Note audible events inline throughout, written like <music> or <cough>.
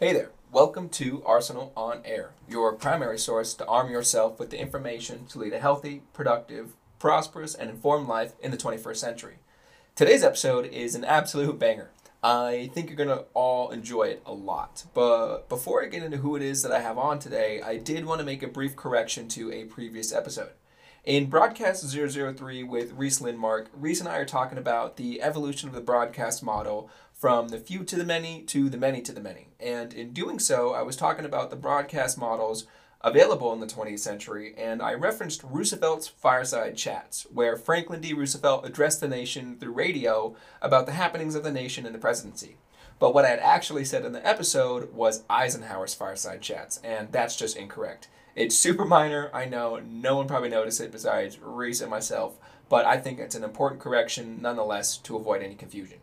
Hey there, welcome to Arsenal on Air, your primary source to arm yourself with the information to lead a healthy, productive, prosperous, and informed life in the 21st century. Today's episode is an absolute banger. I think you're going to all enjoy it a lot. But before I get into who it is that I have on today, I did want to make a brief correction to a previous episode. In Broadcast 003 with Reese Lindmark, Reese and I are talking about the evolution of the broadcast model from the few to the many to the many to the many. And in doing so, I was talking about the broadcast models available in the 20th century, and I referenced Roosevelt's fireside chats, where Franklin D. Roosevelt addressed the nation through radio about the happenings of the nation and the presidency. But what I had actually said in the episode was Eisenhower's fireside chats, and that's just incorrect. It's super minor, I know, no one probably noticed it besides Reese and myself, but I think it's an important correction nonetheless to avoid any confusion.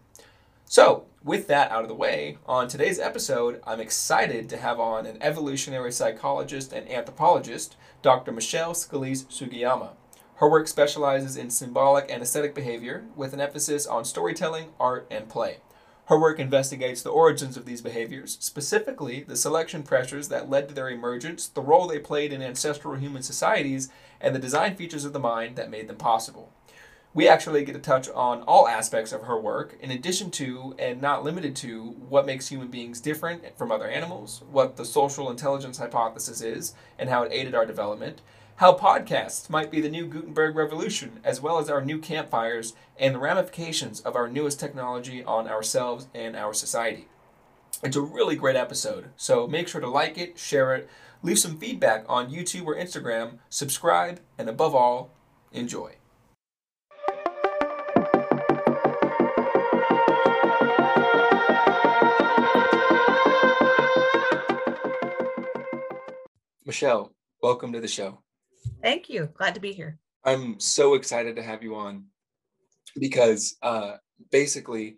So, with that out of the way, on today's episode, I'm excited to have on an evolutionary psychologist and anthropologist, Dr. Michelle Scalise Sugiyama. Her work specializes in symbolic and aesthetic behavior with an emphasis on storytelling, art, and play. Her work investigates the origins of these behaviors, specifically the selection pressures that led to their emergence, the role they played in ancestral human societies, and the design features of the mind that made them possible. We actually get to touch on all aspects of her work, in addition to, and not limited to, what makes human beings different from other animals, what the social intelligence hypothesis is, and how it aided our development, how podcasts might be the new Gutenberg revolution, as well as our new campfires and the ramifications of our newest technology on ourselves and our society. It's a really great episode, so make sure to like it, share it, leave some feedback on YouTube or Instagram, subscribe, and above all, enjoy. Michelle, welcome to the show. Thank you. Glad to be here. I'm so excited to have you on because uh, basically,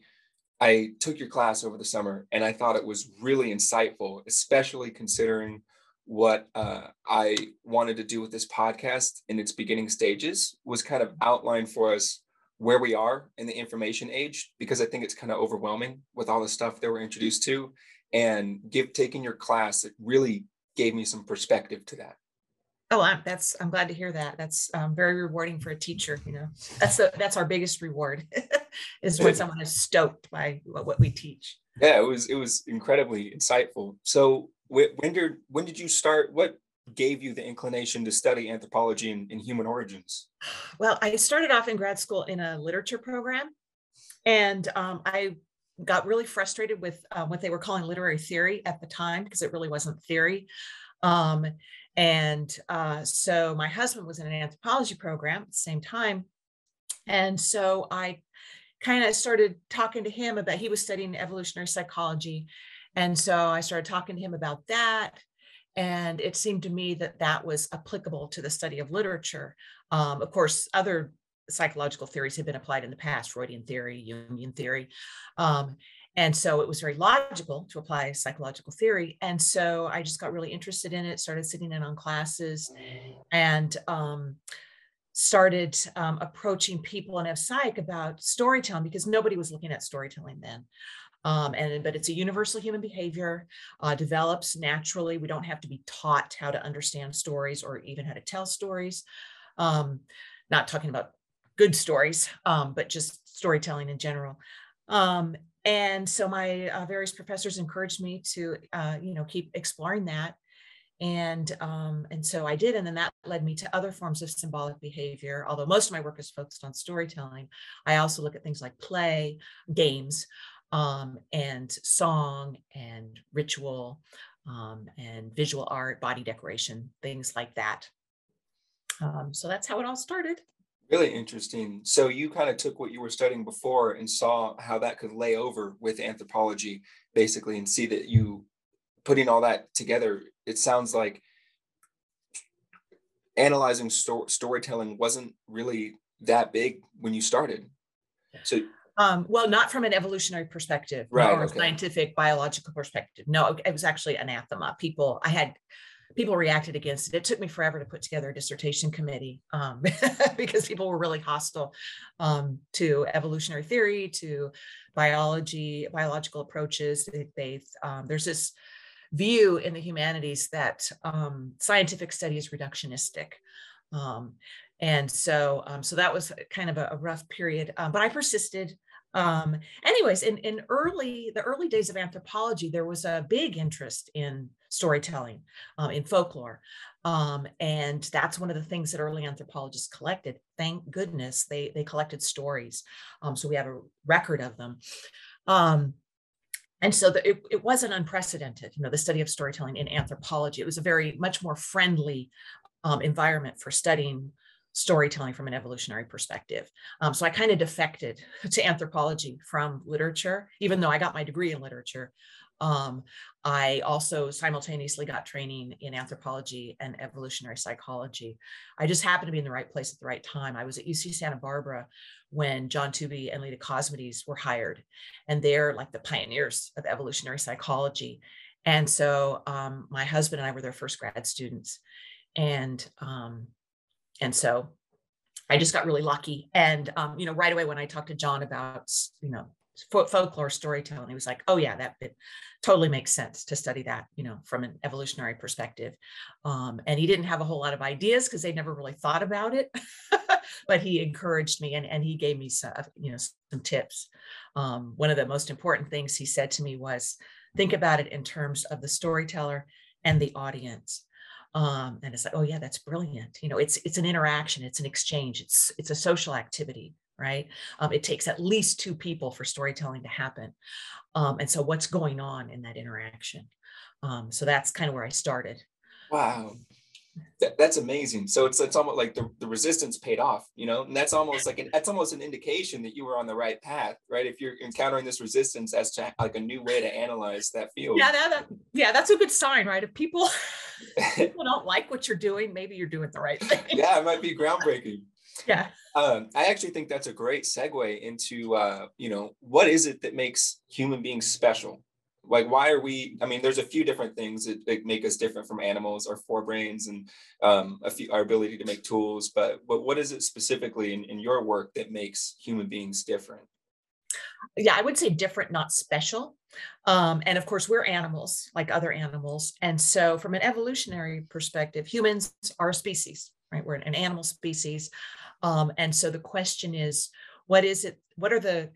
I took your class over the summer and I thought it was really insightful, especially considering what uh, I wanted to do with this podcast in its beginning stages was kind of outline for us where we are in the information age because I think it's kind of overwhelming with all the stuff that we're introduced to and give taking your class it really gave me some perspective to that. Oh, I'm, that's I'm glad to hear that. That's um, very rewarding for a teacher. You know, that's the that's our biggest reward <laughs> is when someone is stoked by what, what we teach. Yeah, it was it was incredibly insightful. So when did when did you start? What gave you the inclination to study anthropology and, and human origins? Well, I started off in grad school in a literature program, and um, I got really frustrated with uh, what they were calling literary theory at the time because it really wasn't theory. Um, and uh, so my husband was in an anthropology program at the same time. And so I kind of started talking to him about, he was studying evolutionary psychology. And so I started talking to him about that. And it seemed to me that that was applicable to the study of literature. Um, of course, other psychological theories had been applied in the past, Freudian theory, Jungian theory. Um, and so it was very logical to apply psychological theory. And so I just got really interested in it, started sitting in on classes and um, started um, approaching people in psych about storytelling because nobody was looking at storytelling then. Um, and but it's a universal human behavior uh, develops naturally we don't have to be taught how to understand stories or even how to tell stories um, not talking about good stories um, but just storytelling in general. Um, and so my uh, various professors encouraged me to uh, you know keep exploring that. And um, and so i did and then that led me to other forms of symbolic behavior. Although most of my work is focused on storytelling i also look at things like play games um, and song and ritual um, and visual art body decoration things like that. Um, so that's how it all started Really interesting. So you kind of took what you were studying before and saw how that could lay over with anthropology, basically, and see that you putting all that together. It sounds like analyzing sto- storytelling wasn't really that big when you started. So um, well, not from an evolutionary perspective right, or okay. a scientific biological perspective. No, it was actually anathema. People, I had people reacted against it. It took me forever to put together a dissertation committee um, <laughs> because people were really hostile um, to evolutionary theory, to biology, biological approaches. They, they um, there's this view in the humanities that um, scientific study is reductionistic. Um, and so, um, so that was kind of a, a rough period, but I persisted. Um, anyways, in, in early, the early days of anthropology, there was a big interest in storytelling, uh, in folklore. Um, and that's one of the things that early anthropologists collected. Thank goodness they, they collected stories. Um, so we have a record of them. Um, and so the, it, it wasn't unprecedented, you know, the study of storytelling in anthropology. It was a very much more friendly um, environment for studying storytelling from an evolutionary perspective. Um, so I kind of defected <laughs> to anthropology from literature, even though I got my degree in literature. Um, I also simultaneously got training in anthropology and evolutionary psychology. I just happened to be in the right place at the right time. I was at UC Santa Barbara when John Tooby and Leda Cosmides were hired, and they're like the pioneers of evolutionary psychology. And so um, my husband and I were their first grad students, and um, and so I just got really lucky. And um, you know, right away when I talked to John about you know folklore storytelling, he was like, "Oh yeah, that it totally makes sense to study that, you know, from an evolutionary perspective." Um, and he didn't have a whole lot of ideas because they never really thought about it, <laughs> but he encouraged me and and he gave me some you know some tips. Um, one of the most important things he said to me was, "Think about it in terms of the storyteller and the audience." Um, and it's like oh yeah that's brilliant. You know it's it's an interaction it's an exchange it's it's a social activity right? Um, it takes at least two people for storytelling to happen. Um, and so what's going on in that interaction? Um, so that's kind of where i started. Wow that, that's amazing. So it's it's almost like the, the resistance paid off, you know, and that's almost like an, that's almost an indication that you were on the right path, right? If you're encountering this resistance as to like a new way to analyze that field. Yeah, that, that yeah, that's a good sign, right? If people <laughs> people don't like what you're doing, maybe you're doing the right thing. yeah, it might be groundbreaking. <laughs> Yeah. Um, I actually think that's a great segue into uh, you know, what is it that makes human beings special? Like why are we i mean there's a few different things that, that make us different from animals our forebrains and um, a few our ability to make tools but but what is it specifically in, in your work that makes human beings different? Yeah i would say different not special. Um, and of course we're animals like other animals. And so from an evolutionary perspective humans are a species right? We're an animal species. Um, and so the question is what is it what are the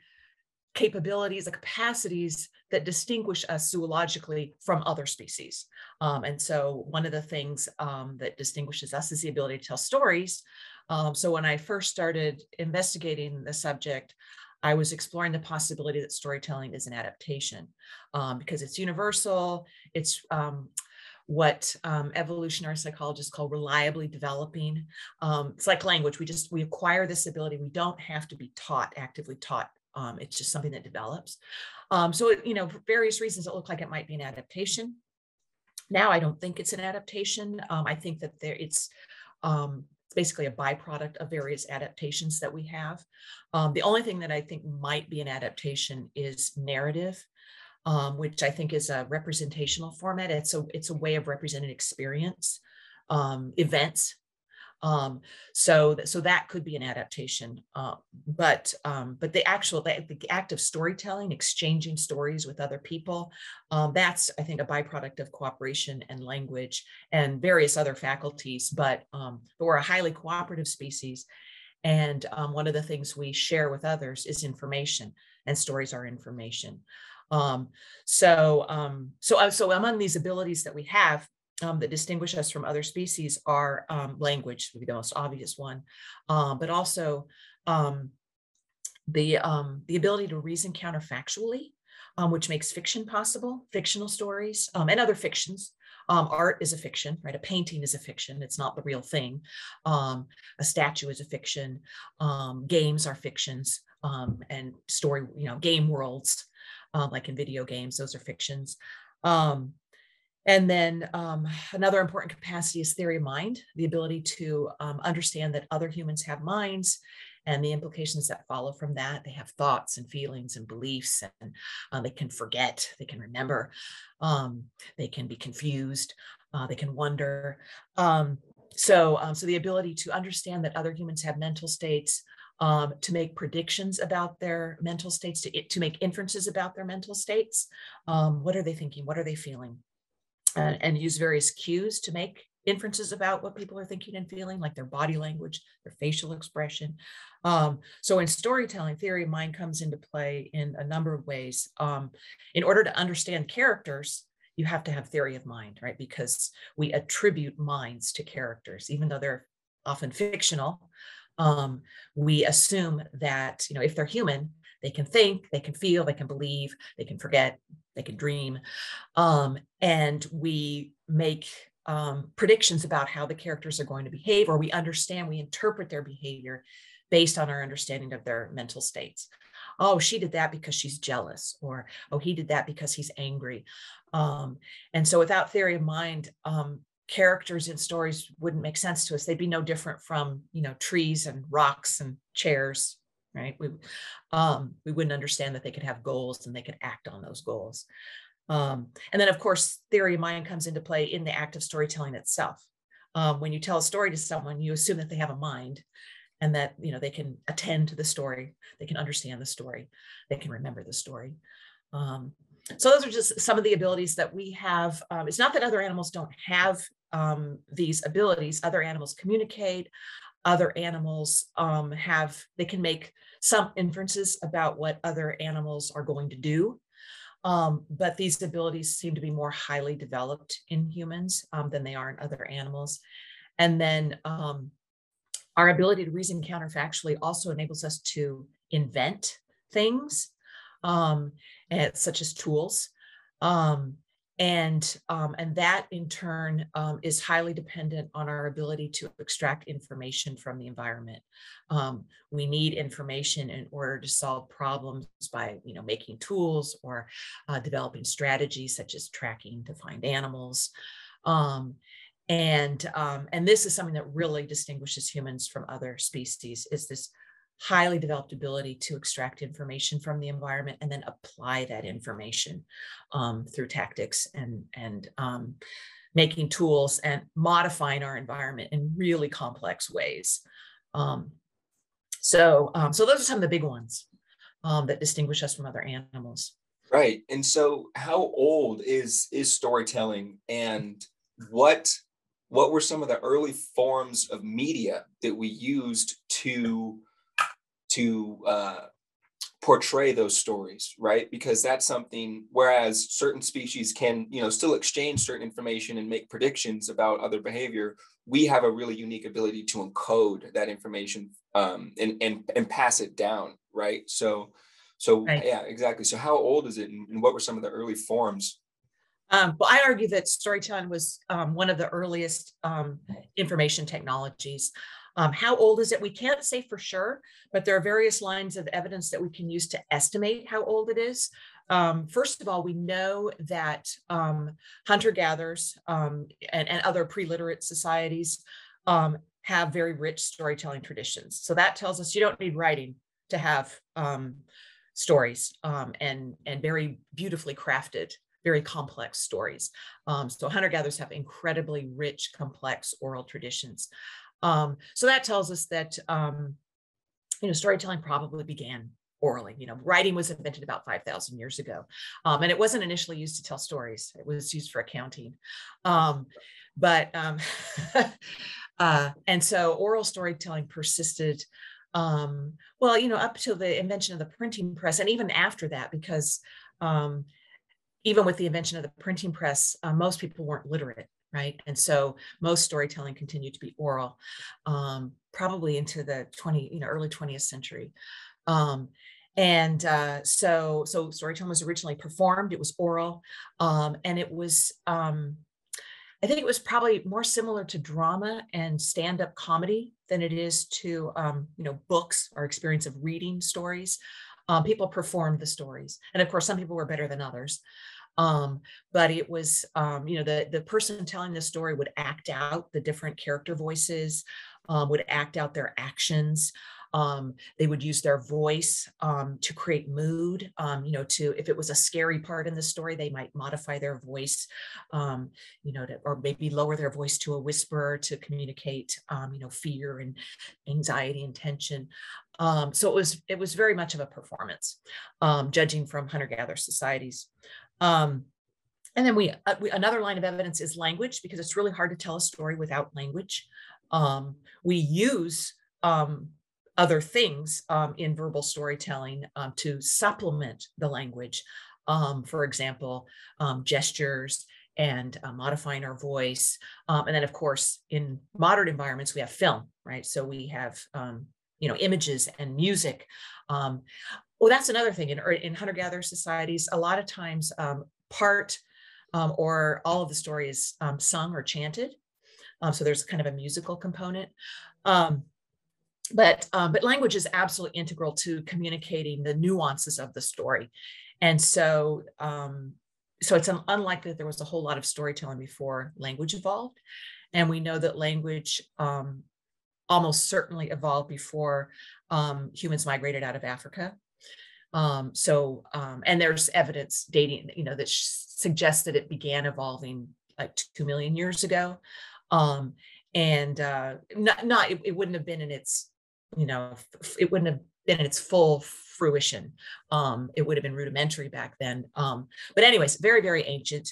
capabilities the capacities that distinguish us zoologically from other species. Um, and so one of the things um, that distinguishes us is the ability to tell stories. Um, so when I first started investigating the subject, I was exploring the possibility that storytelling is an adaptation um, because it's universal. It's um, what um, evolutionary psychologists call reliably developing. Um, it's like language. We just we acquire this ability. We don't have to be taught, actively taught. Um, it's just something that develops. Um, so, you know, for various reasons, it looked like it might be an adaptation. Now, I don't think it's an adaptation. Um, I think that there it's um, basically a byproduct of various adaptations that we have. Um, the only thing that I think might be an adaptation is narrative. Um, which I think is a representational format. It's a it's a way of representing experience, events, um, so, so that could be an adaptation. Uh, but um, but the actual the, the, act of storytelling, exchanging stories with other people, um, that's I think a byproduct of cooperation and language and various other faculties. But um, but we're a highly cooperative species, and um, one of the things we share with others is information, and stories are information. Um, so um, so uh, so among these abilities that we have, um, that distinguish us from other species are um, language, would be the most obvious one, um, but also um, the um, the ability to reason counterfactually, um, which makes fiction possible, fictional stories and other fictions. art is a fiction, right? A painting is a fiction; it's not the real thing. a statue is a fiction. games are fictions, and story, you know, game worlds, like in video games, those are fictions. Um, and then um, another important capacity is theory of mind, the ability to um, understand that other humans have minds and the implications that follow from that. They have thoughts and feelings and beliefs, and uh, they can forget, they can remember, um, they can be confused, uh, they can wonder. Um, so, um, so the ability to understand that other humans have mental states, um, to make predictions about their mental states, to, to make inferences about their mental states. Um, what are they thinking? What are they feeling? Uh, and use various cues to make inferences about what people are thinking and feeling, like their body language, their facial expression. Um, so in storytelling, theory mind comes into play in a number of ways. Um, in order to understand characters, you have to have theory of mind, right? Because we attribute minds to characters, even though they're often fictional. Um, we assume that, you know, if they're human, they can think, they can feel, they can believe, they can forget, they can dream. Um, and we make um, predictions about how the characters are going to behave, or we understand, we interpret their behavior based on our understanding of their mental states. Oh, she did that because she's jealous, or oh, he did that because he's angry. Um, and so, without theory of mind, um, characters in stories wouldn't make sense to us. They'd be no different from you know trees and rocks and chairs, right? We um, we wouldn't understand that they could have goals and they could act on those goals. Um, and then, of course, theory of mind comes into play in the act of storytelling itself. Um, when you tell a story to someone, you assume that they have a mind and that you know they can attend to the story, they can understand the story, they can remember the story. Um, so those are just some of the abilities that we have. Um, it's not that other animals don't have um, these abilities. Other animals communicate. Other animals um, have they can make some inferences about what other animals are going to do um, but these abilities seem to be more highly developed in humans um, than they are in other animals. And then um, our ability to reason counterfactually also enables us to invent things, um, such as tools. Um, and um, and that in turn um, is highly dependent on our ability to extract information from the environment. Um, we need information in order to solve problems by you know making tools or uh, developing strategies such as tracking to find animals. Um, and um, and this is something that really distinguishes humans from other species is this highly developed ability to extract information from the environment and then apply that information um, through tactics and and um, making tools and modifying our environment in really complex ways. Um, so um, so those are some of the big ones um, that distinguish us from other animals. Right. And so how old is is storytelling and what what were some of the early forms of media that we used to to uh, portray those stories right because that's something whereas certain species can you know still exchange certain information and make predictions about other behavior we have a really unique ability to encode that information um, and, and and pass it down right so so right. yeah exactly so how old is it and, and what were some of the early forms um, well, I argue that storytelling was um, one of the earliest um, information technologies. Um, how old is it? We can't say for sure, but there are various lines of evidence that we can use to estimate how old it is. Um, first of all, we know that um, hunter gatherers um, and, and, other pre literate societies um, have very rich storytelling traditions. So that tells us you don't need writing to have um, stories and, and very beautifully crafted very complex stories. Um, so hunter gatherers have incredibly rich, complex oral traditions. Um, so that tells us that um, you know storytelling probably began orally. You know, writing was invented about 5,000 years ago. Um, and it wasn't initially used to tell stories. It was used for accounting. Um, but, um, <laughs> uh, and so oral storytelling persisted, um, well, you know, up to the invention of the printing press and even after that, because um, even with the invention of the printing press, uh, most people weren't literate right? And so most storytelling continued to be oral, um, probably into the 20, you know, early 20th century. Um, and uh, so, so storytelling was originally performed. It was oral, um, and it was, um, I think, it was probably more similar to drama and stand-up comedy than it is to, um, you know, books or experience of reading stories. Um, people performed the stories, and of course, some people were better than others. Um, but it was, um, you know, the, the person telling the story would act out the different character voices, um, would act out their actions. Um, they would use their voice um, to create mood. Um, you know, to if it was a scary part in the story, they might modify their voice, um, you know, to, or maybe lower their voice to a whisper to communicate, um, you know, fear and anxiety and tension. Um, so it was it was very much of a performance, judging from hunter gatherer societies. Um, and then we, uh, we, another line of evidence is language because it's really hard to tell a story without language. Um, we use um, other things um, in verbal storytelling um, to supplement the language. Um, for example, gestures and uh, modifying our voice. and then, of course, in modern environments, we have film, right? So we have you know images and music um, well that's another thing in, in hunter-gatherer societies a lot of times um, part um, or all of the story is um, sung or chanted. Um, so there's kind of a musical component. Um, but but language is absolutely integral to communicating the nuances of the story. And so so it's unlikely that there was a whole lot of storytelling before language evolved. And we know that language um, almost certainly evolved before um, humans migrated out of Africa. Um, so, um, and there's evidence dating, you know, that suggests that it began evolving like two million years ago. Um, and uh, not, not it, it, wouldn't have been in its, you know, it wouldn't have been in its full fruition. Um, it would have been rudimentary back then. Um, but anyways, very, very ancient.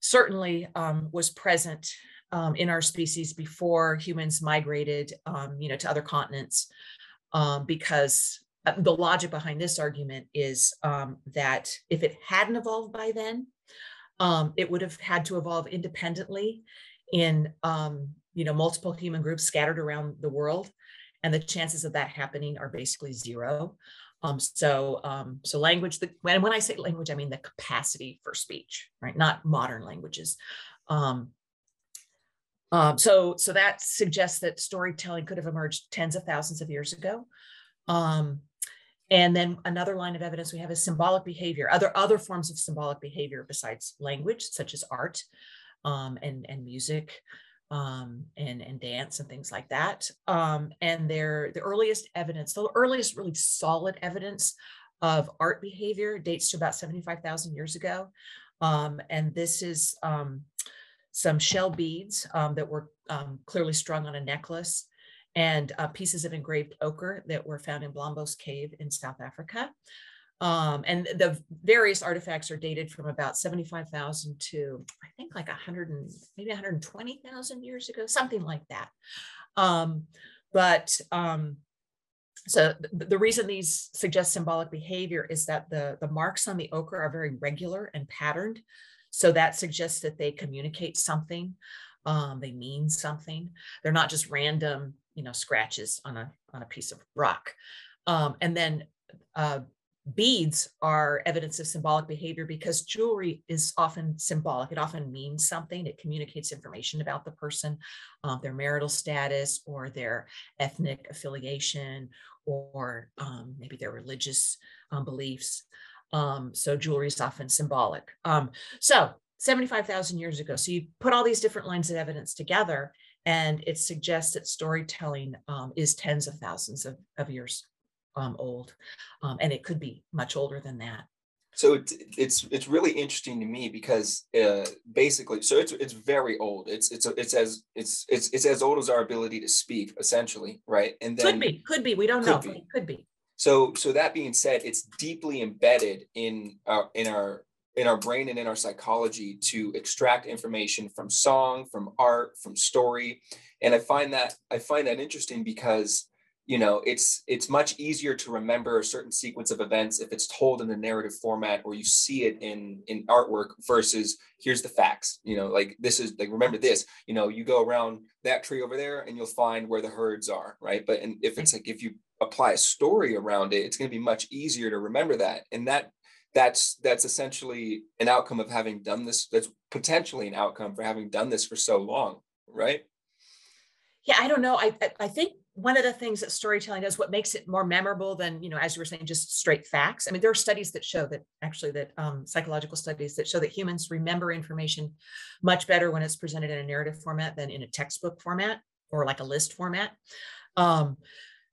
certainly was present um, in our species before humans migrated, um, you know, to other continents, um, because the logic behind this argument is um, that if it hadn't evolved by then, um, it would have had to evolve independently in, um, you know, multiple human groups scattered around the world, and the chances of that happening are basically zero. Um, so, um, so language. The, when when I say language, I mean the capacity for speech, right? Not modern languages. Um, so, so that suggests that storytelling could have emerged tens of thousands of years ago. Um, and then another line of evidence we have is symbolic behavior, other other forms of symbolic behavior besides language, such as art um, and and music um, and and dance and things like that. Um, and they're the earliest evidence, the earliest really solid evidence of art behavior dates to about seventy five thousand years ago. Um, and this is um, some shell beads um, that were clearly strung on a necklace, and uh, pieces of engraved ochre that were found in Blombos Cave in South Africa. Um, and the various artifacts are dated from about 75,000 to I think like 100 and maybe 120,000 years ago, something like that. Um, but um, so the, the reason these suggest symbolic behavior is that the, the marks on the ochre are very regular and patterned. So that suggests that they communicate something. Um, they mean something. They're not just random, you know, scratches on a on a piece of rock. Um, and then uh, beads are evidence of symbolic behavior because jewelry is often symbolic. It often means something. It communicates information about the person, um, their marital status, or their ethnic affiliation, or um, maybe their religious um, beliefs. Um, so jewelry is often symbolic. Um, so 75,000 years ago. So you put all these different lines of evidence together, and it suggests that storytelling um, is tens of thousands of, of years um, old, um, and it could be much older than that. So it's it's it's really interesting to me because uh, basically, so it's it's very old. It's it's it's as it's it's it's as old as our ability to speak, essentially, right? And then could be, could be. We don't know. Be. Could be. So, so that being said, it's deeply embedded in our in our in our brain and in our psychology to extract information from song, from art, from story, and I find that I find that interesting because you know it's it's much easier to remember a certain sequence of events if it's told in the narrative format or you see it in in artwork versus here's the facts you know like this is like remember this you know you go around that tree over there and you'll find where the herds are right but and if it's like if you apply a story around it, it's going to be much easier to remember that. And that that's that's essentially an outcome of having done this. That's potentially an outcome for having done this for so long, right? Yeah, I don't know. I I think one of the things that storytelling does, what makes it more memorable than you know, as you were saying, just straight facts. I mean, there are studies that show that actually that um, psychological studies that show that humans remember information much better when it's presented in a narrative format than in a textbook format or like a list format. Um,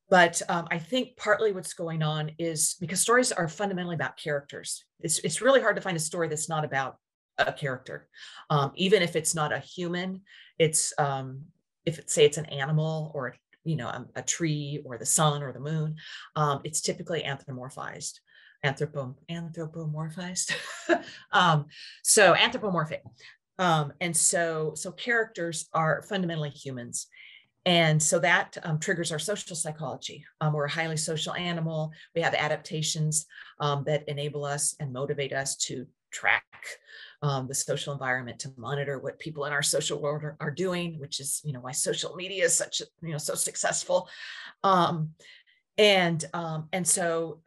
but um, I think partly what's going on is because stories are fundamentally about characters. It's, it's really hard to find a story that's not about a character. Um, even if it's not a human, it's um, if it say it's an animal or you know a, a, tree or the sun or the moon, um, it's typically anthropomorphized. anthropom anthropomorphized. <laughs> um, so anthropomorphic. Um, and so so characters are fundamentally humans. And so that um, triggers our social psychology. Um, we're a highly social animal. We have adaptations um, that enable us and motivate us to track um, the social environment, to monitor what people in our social world are, are, doing, which is, you know, why social media is such, you know, so successful. Um, and um, and so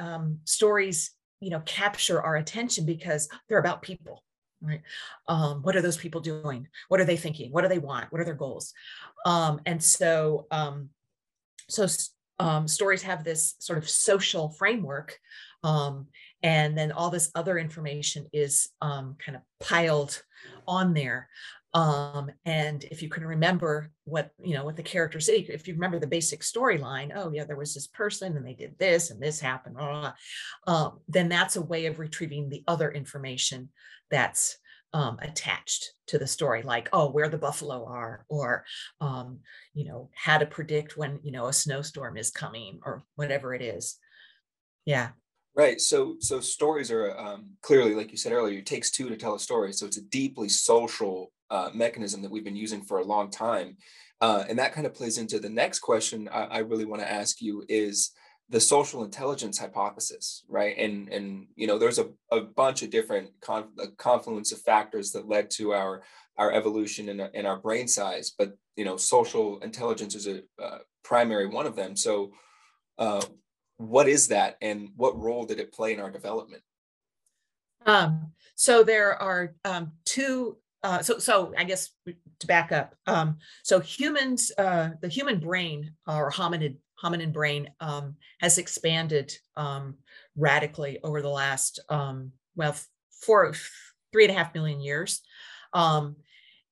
stories, you know, capture our attention because they're about people right? Um, what are those people doing? What are they thinking? What do they want? What are their goals? Um, and so um, so um, stories have this sort of social framework um, and then all this other information is um, kind of piled on there. Um, and if you can remember what you know what the characters if you remember the basic storyline oh yeah there was this person and they did this and this happened blah, blah, blah, then that's a way of retrieving the other information that's um, attached to the story like oh where the buffalo are or um, you know how to predict when you know a snowstorm is coming or whatever it is yeah Right. So so stories are um, clearly, like you said earlier, it takes two to tell a story. So it's a deeply social uh, mechanism that we've been using for a long time. Uh, and that kind of plays into the next question I, I really want to ask you is the social intelligence hypothesis, right? And and you know, there's a, a bunch of different con- confluence of factors that led to our our evolution and, and our brain size, but you know, social intelligence is a uh, primary one of them. So, uh, what is that, and what role did it play in our development? Um, so there are um, two uh, so so I guess to back up, um, so humans, uh, the human brain or hominid hominin brain um, has expanded um, radically over the last um, well four three and a half million years, um,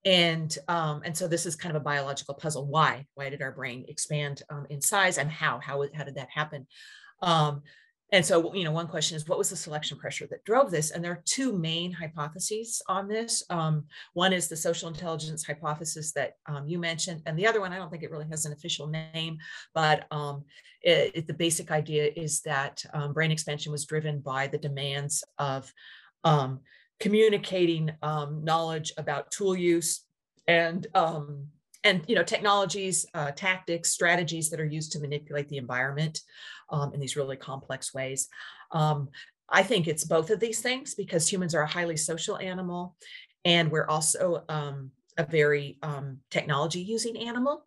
and um, and so this is kind of a biological puzzle. Why why did our brain expand in size and how how how did that happen? And so, you know, one question is what was the selection pressure that drove this? And there are two main hypotheses on this. Um, one is the social intelligence hypothesis that um, you mentioned, and the other one, I don't think it really has an official name, but um, it, it, the basic idea is that um, brain expansion was driven by the demands of um, communicating um, knowledge about tool use and and you know technologies uh, tactics strategies that are used to manipulate the environment um, in these really complex ways. Um, i think it's both of these things because humans are a highly social animal and we're also um, a very um, technology using animal.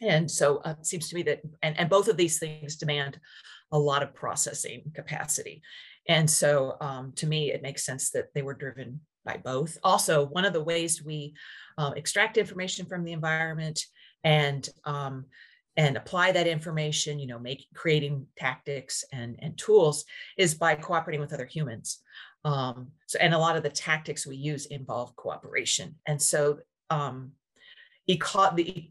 And so uh, it seems to me that and, and both of these things demand a lot of processing capacity. And so um, to me it makes sense that they were driven by both. Also one of the ways we um, extract information from the environment and um, and apply that information you know make creating tactics and and tools is by cooperating with other humans um, so and a lot of the tactics we use involve cooperation and so um, the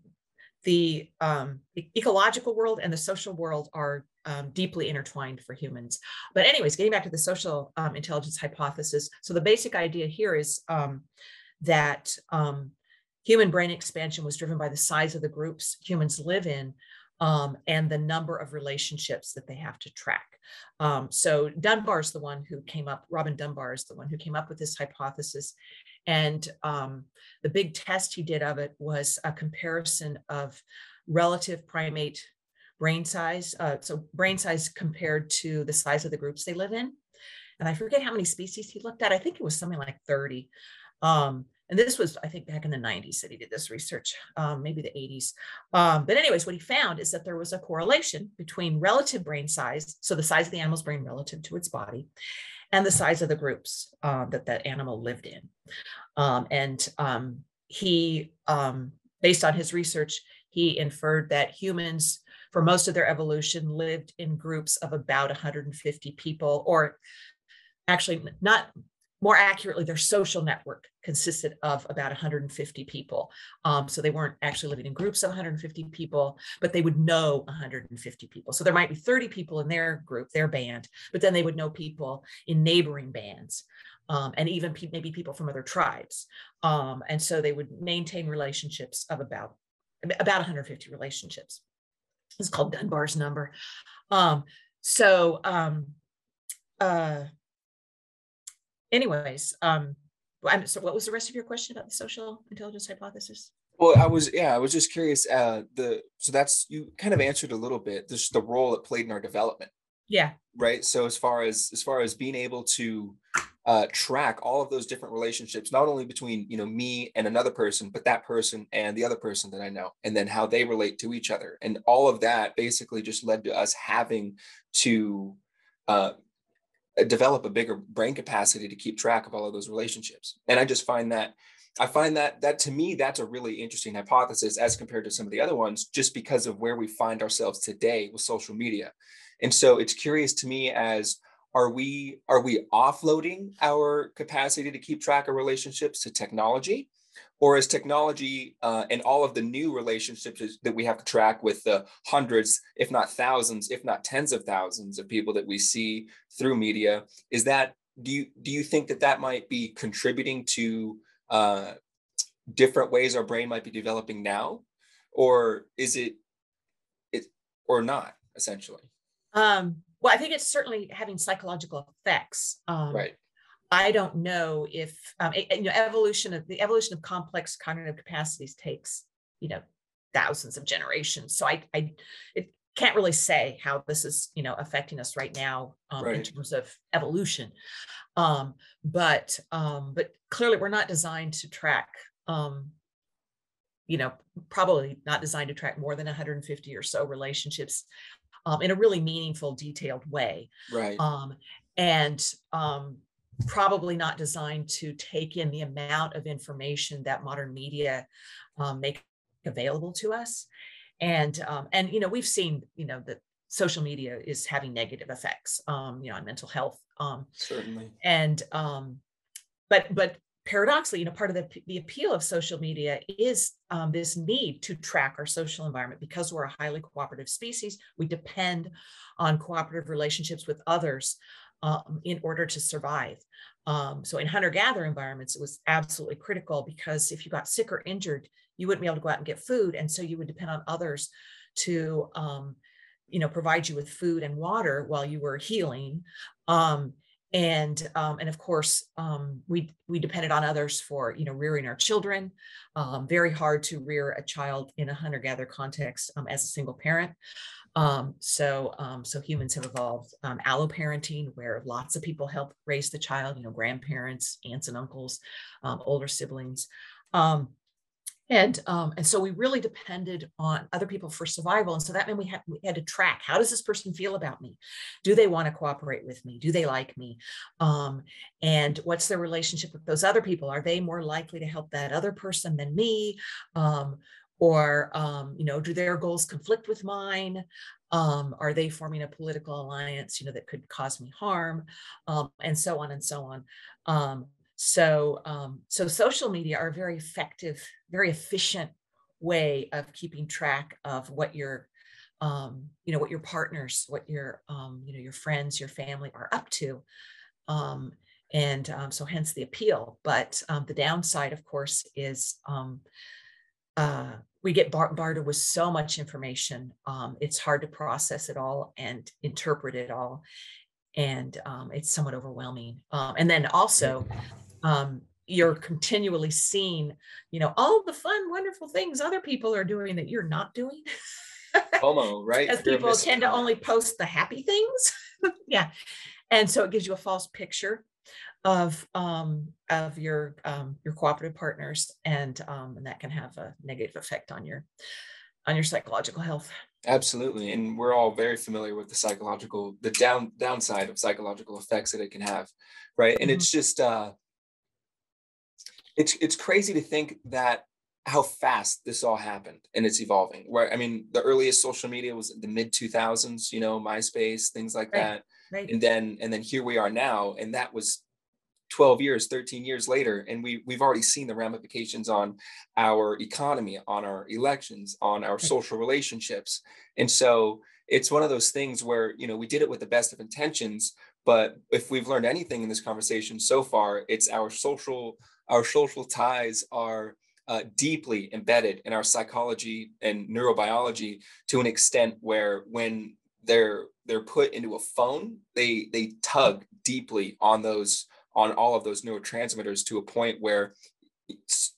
the um, ecological world and the social world are um, deeply intertwined for humans. But anyways, getting back to the social um, intelligence hypothesis. So the basic idea here is um, that um, human brain expansion was driven by the size of the groups humans live in um, and the number of relationships that they have to track. Um, so Dunbar is the one who came up, Robin Dunbar is the one who came up with this hypothesis. And um, the big test he did of it was a comparison of relative primate brain size. Uh, so brain size compared to the size of the groups they live in. And I forget how many species he looked at. I think it was something like 30. Um, and this was, I think, back in the 90s that he did this research, um, maybe the 80s. Um, but, anyways, what he found is that there was a correlation between relative brain size, so the size of the animal's brain relative to its body, and the size of the groups uh, that that animal lived in. Um, and um, he, um, based on his research, he inferred that humans, for most of their evolution, lived in groups of about 150 people, or actually not more accurately, their social network consisted of about 150 people. Um, so they weren't actually living in groups of 150 people, but they would know 150 people. So there might be 30 people in their group, their band, but then they would know people in neighboring bands. Um, and even pe- maybe people from other tribes. Um, and so they would maintain relationships of about about 150 relationships. It's called Dunbar's number. Um, so um, uh anyways um I'm, so what was the rest of your question about the social intelligence hypothesis? Well i was yeah i was just curious uh the so that's you kind of answered a little bit just the role it played in our development. Yeah. Right? So as far as as far as being able to uh, track all of those different relationships, not only between you know me and another person, but that person and the other person that I know, and then how they relate to each other, and all of that basically just led to us having to uh, Uh, develop a bigger brain capacity to keep track of all of those relationships. And I just find that I find that that to me that's a really interesting hypothesis as compared to some of the other ones, just because of where we find ourselves today with social media. And so it's curious to me as are we are we offloading our capacity to keep track of relationships to technology or is technology uh, and all of the new relationships that we have to track with the hundreds if not thousands if not tens of thousands of people that we see through media is that do you do you think that that might be contributing to uh, different ways our brain might be developing now or is it it or not essentially um well, I think it's certainly having psychological effects. Um, right. I don't know if um, you know evolution of the evolution of complex cognitive capacities takes you know thousands of generations. So I I it can't really say how this is you know affecting us right now um, right. in terms of evolution. Um, but um, but clearly we're not designed to track um, you know probably not designed to track more than 150 or so relationships um, in a really meaningful, detailed way. Right. Um, and um, probably not designed to take in the amount of information that modern media um, make available to us. And um, and you know we've seen you know that social media is having negative effects um, you know on mental health. Certainly. And but but paradoxically, you know, part of the, the appeal of social media is um, this need to track our social environment because we're a highly cooperative species. We depend on cooperative relationships with others um, in order to survive. Um, so in hunter-gatherer environments, it was absolutely critical because if you got sick or injured, you wouldn't be able to go out and get food. And so you would depend on others to, um, you know, provide you with food and water while you were healing. Um, and um, and of course um, we we depended on others for you know rearing our children um, very hard to rear a child in a hunter gatherer context um, as a single parent. Um, so um, so humans have evolved um, alloparenting where lots of people help raise the child you know grandparents aunts and uncles older siblings and um, and so we really depended on other people for survival and so that meant we had we had to track how does this person feel about me? Do they want to cooperate with me? Do they like me? Um, and what's their relationship with those other people? Are they more likely to help that other person than me? Um, or um, you know do their goals conflict with mine? Um, are they forming a political alliance you know that could cause me harm? Um, and so on and so on so, um, so social media are a very effective, very efficient way of keeping track of what your, um, you know, what your partners, what your, um, you know, your friends, your family are up to. Um, and um, so hence the appeal. But um, the downside, of course, is um, uh, we get bar- bartered with so much information. Um, it's hard to process it all and interpret it all. And um, it's somewhat overwhelming. Um, and then also, um, you're continually seeing, you know, all the fun, wonderful things other people are doing that you're not doing. FOMO, <laughs> right? As people tend to only post the happy things. <laughs> yeah. And so it gives you a false picture of um, of your um, your cooperative partners, and um, and that can have a negative effect on your on your psychological health. Absolutely, and we're all very familiar with the psychological the down downside of psychological effects that it can have, right? And mm-hmm. it's just uh, it's it's crazy to think that how fast this all happened and it's evolving. Where I mean, the earliest social media was the mid 2000s, you know, MySpace, things like right, that. Right. And then and then here we are now, and that was 12 years 13 years later and we we've already seen the ramifications on our economy on our elections on our hmm. social relationships and so it's one of those things where you know we did it with the best of intentions but if we've learned anything in this conversation so far it's our social our social ties are uh, deeply embedded in our psychology and neurobiology to an extent where when they're they're put into a phone they they tug deeply on those on all of those neurotransmitters to a point where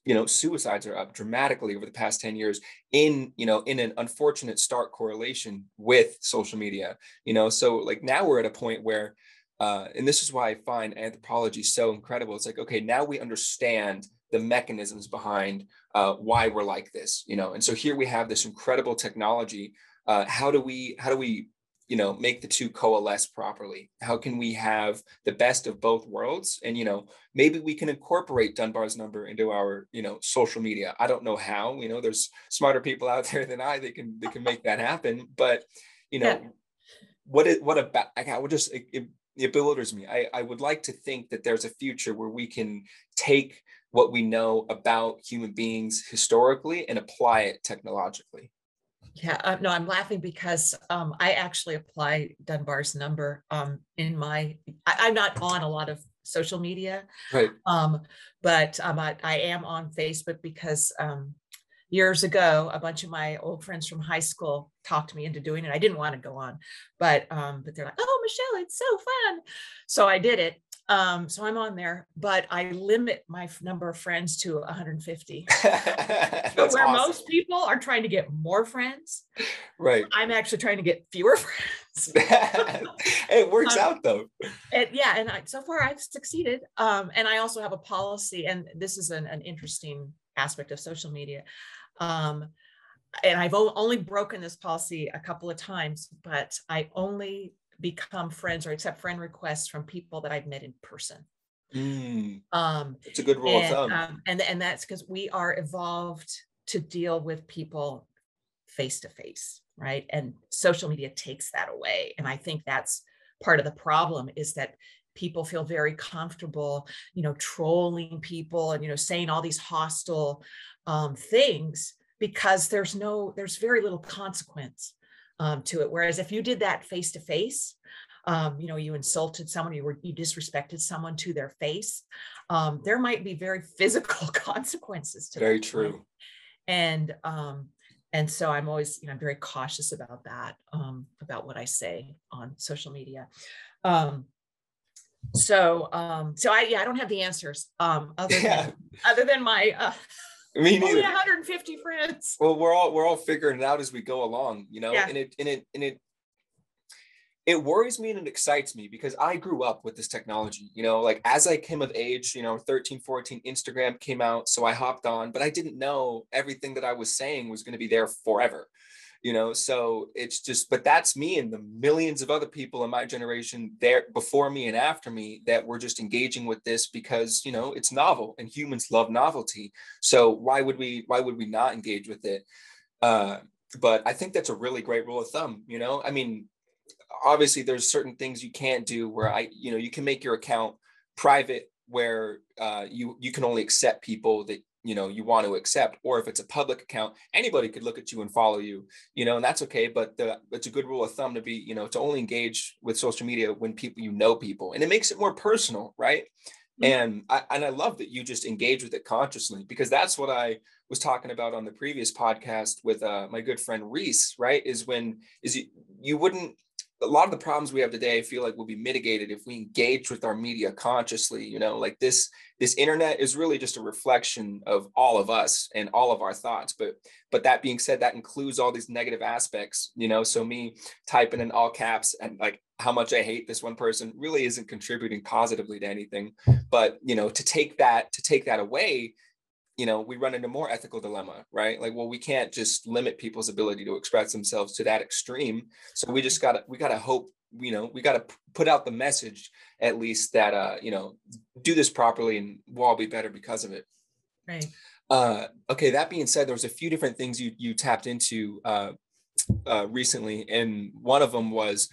you know suicides are up dramatically over the past 10 years in you know in an unfortunate stark correlation with social media you know? So like now we're at a point where uh, and this is why i find anthropology so incredible. It's like okay now we understand the mechanisms behind uh, why we're like this you know? And so here we have this incredible technology. Uh, how do we how do we you know make the two coalesce properly? How can we have the best of both worlds? And you know maybe we can incorporate dunbar's number into our you know social media. I don't know how you know? There's smarter people out <laughs> there than i they can they can make that happen. But you know yeah. what it what about i would just it, it, it bewilders me I, I would like to think that there's a future where we can take what we know about human beings historically and apply it technologically yeah, uh, no, I'm laughing because um, I actually apply Dunbar's number um, in my. I, am not on a lot of social media, right? Um, but um, I, I, am on Facebook because um, years ago, a bunch of my old friends from high school talked me into doing it. I didn't want to go on, but um, but they're like, "Oh, Michelle, it's so fun!" So I did it, um, so I'm on there, but I limit my number of friends to 150. <laughs> <laughs> where awesome. most people are trying to get more friends. Right. I'm actually trying to get fewer <laughs> friends. it works um, out though. And yeah, and I, so far I've succeeded. Um, and I also have a policy, and this is an, an interesting aspect of social media. Um, and I've only broken this policy a couple of times, but I only become friends or accept friend requests from people that I've met in person. Mm, um, it's a good rule and, of thumb. Um, and, and that's because we are evolved to deal with people face to face, right? And social media takes that away. And I think that's part of the problem is that people feel very comfortable, you know, trolling people and, you know, saying all these hostile um, things because there's no, there's very little consequence um, to it. Whereas if you did that face to face, you know, you insulted someone, you were you disrespected someone to their face, um, there might be very physical <laughs> consequences to that. very that. true. And um, and so I'm always, you know, I'm very cautious about that, um, about what I say on social media. Um, so um, so I yeah, I don't have the answers um, other <laughs> yeah. than other than my uh, <laughs> me neither. Only 150 friends. Well, we're all we're all figuring it out as we go along, you know. Yeah. And it and it and it it worries me and it excites me because I grew up with this technology, you know, like as I came of age, you know, 13, 14, Instagram came out. So I hopped on, but I didn't know everything that I was saying was going to be there forever you know so it's just but that's me and the millions of other people in my generation there before me and after me that were just engaging with this because you know it's novel and humans love novelty. So why would we why would we not engage with it? Uh, but i think that's a really great rule of thumb you know? I mean obviously there's certain things you can't do where i you know you can make your account private where uh, you you can only accept people that you know you want to accept or if it's a public account anybody could look at you and follow you you know and that's okay but the, it's a good rule of thumb to be you know to only engage with social media when people you know people and it makes it more personal right mm-hmm. and I, and I love that you just engage with it consciously because that's what I was talking about on the previous podcast with uh, my good friend Reese, right? Is when is you, you wouldn't a lot of the problems we have today I feel like will be mitigated if we engage with our media consciously you know like this this internet is really just a reflection of all of us and all of our thoughts but but that being said that includes all these negative aspects you know? So me typing in all caps and like how much i hate this one person really isn't contributing positively to anything but you know to take that to take that away you know we run into more ethical dilemma right? Like well we can't just limit people's ability to express themselves to that extreme. So we just gotta we gotta hope you know we gotta put out the message at least that uh you know do this properly and we'll all be better because of it. Right. Uh okay that being said there was a few different things you you tapped into uh uh recently and one of them was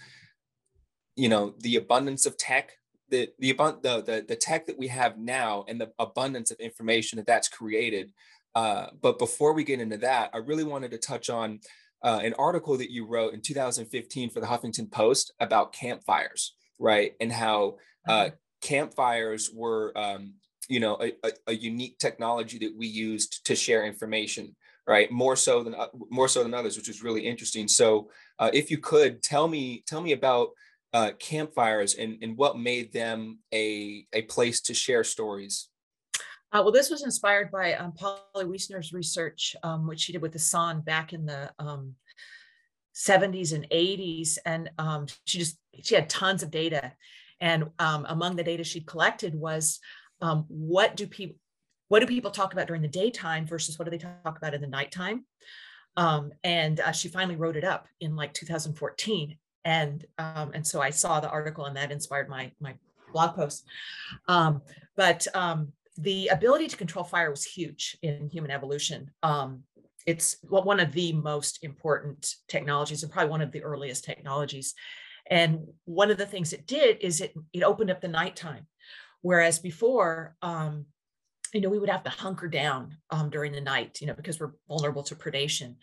you know the abundance of tech the the the the, the tech that we have now and the abundance of information that that's created. Uh, but before we get into that, I really wanted to touch on uh, an article that you wrote in 2015 for the Huffington Post about campfires, right? And how uh, mm-hmm. campfires were, um, you know, a, a, a, unique technology that we used to share information, right? More so than uh, more so than others, which is really interesting. So uh, if you could tell me tell me about uh, campfires and, and what made them a a place to share stories. Uh, well, this was inspired by um, Polly Wiessner's research, um, which she did with the San back in the um, 70s and 80s, and um, she just she had tons of data. And um, among the data she collected was um, what do people what do people talk about during the daytime versus what do they talk about in the nighttime? Um, and uh, she finally wrote it up in like 2014. And um, and so I saw the article and that inspired my my blog post. Um, but um, the ability to control fire was huge in human evolution. Um, it's one of the most important technologies and probably one of the earliest technologies. And one of the things it did is it, it opened up the nighttime. Whereas before, um, you know, we would have to hunker down um, during the night, you know, because we're vulnerable to predation.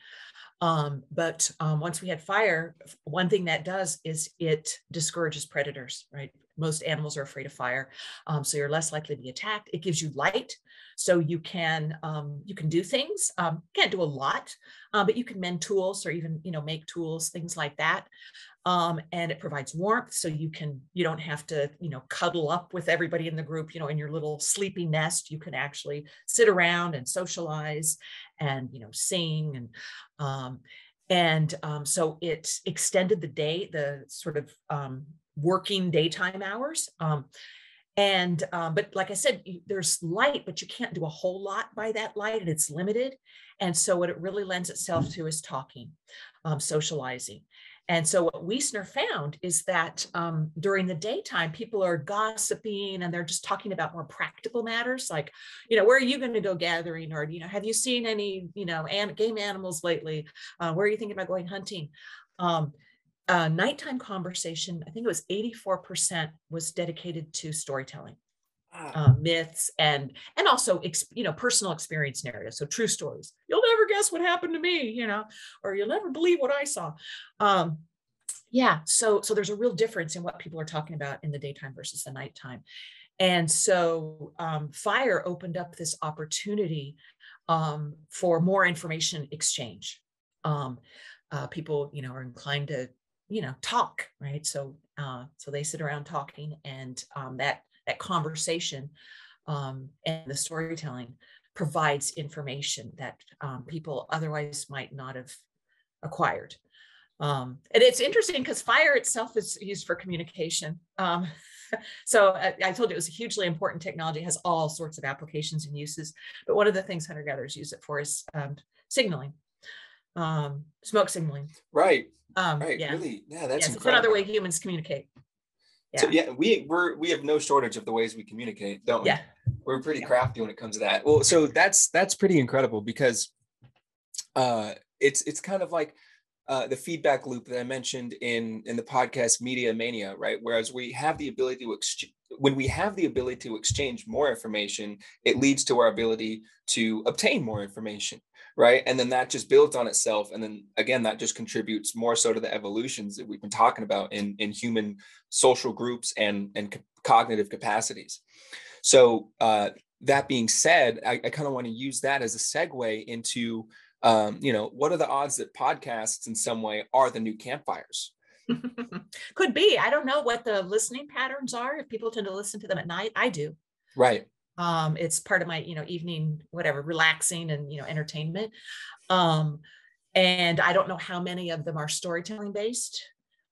Um, but um, once we had fire, one thing that does is it discourages predators, right? Most animals are afraid of fire, um, so you're less likely to be attacked. It gives you light, so you can um, you can do things. Um, can't do a lot, uh, but you can mend tools or even you know make tools, things like that um, and it provides warmth so you can you don't have to you know cuddle up with everybody in the group you know in your little sleepy nest you can actually sit around and socialize and you know sing and um, and um, so it extended the day the sort of um, working daytime hours um, and um, but like i said there's light but you can't do a whole lot by that light and it's limited and so what it really lends itself to is talking um, socializing and so what Wiessner found is that um, during the daytime, people are gossiping and they're just talking about more practical matters, like, you know, where are you going to go gathering, or you know, have you seen any, you know, game animals lately? Uh, where are you thinking about going hunting? Um, uh, nighttime conversation, I think it was 84% was dedicated to storytelling. Uh, myths and and also you know personal experience narratives. So true stories. You'll never guess what happened to me you know or you'll never believe what i saw. Um yeah so so there's a real difference in what people are talking about in the daytime versus the nighttime. And so um, fire opened up this opportunity um, for more information exchange. Um, uh, people you know are inclined to you know talk right so uh, so they sit around talking and um, that that conversation um, and the storytelling provides information that um, people otherwise might not have acquired. Um, and it's interesting because fire itself is used for communication. Um, <laughs> so I, I, told you it was a hugely important technology, has all sorts of applications and uses. But one of the things hunter gatherers use it for is um, signaling, um, smoke signaling. Right. Right. Yeah. Really. Yeah. That's yes, it's another way humans communicate. Yeah. So yeah, we we're we have no shortage of the ways we communicate, don't we? Yeah. We're pretty crafty when it comes to that. Well, so that's that's pretty incredible because uh it's it's kind of like uh, the feedback loop that I mentioned in in the podcast Media Mania, right? Whereas we have the ability to exchange when we have the ability to exchange more information, it leads to our ability to obtain more information, right? And then that just builds on itself, and then again, that just contributes more so to the evolutions that we've been talking about in in human social groups and and cognitive capacities. So uh, that being said, I, I kind of want to use that as a segue into um, you know, what are the odds that podcasts in some way are the new campfires? <laughs> Could be. I don't know what the listening patterns are. If people tend to listen to them at night, I do. Right. Um, it's part of my, you know, evening, whatever, relaxing and, you know, entertainment. Um, and I don't know how many of them are storytelling based.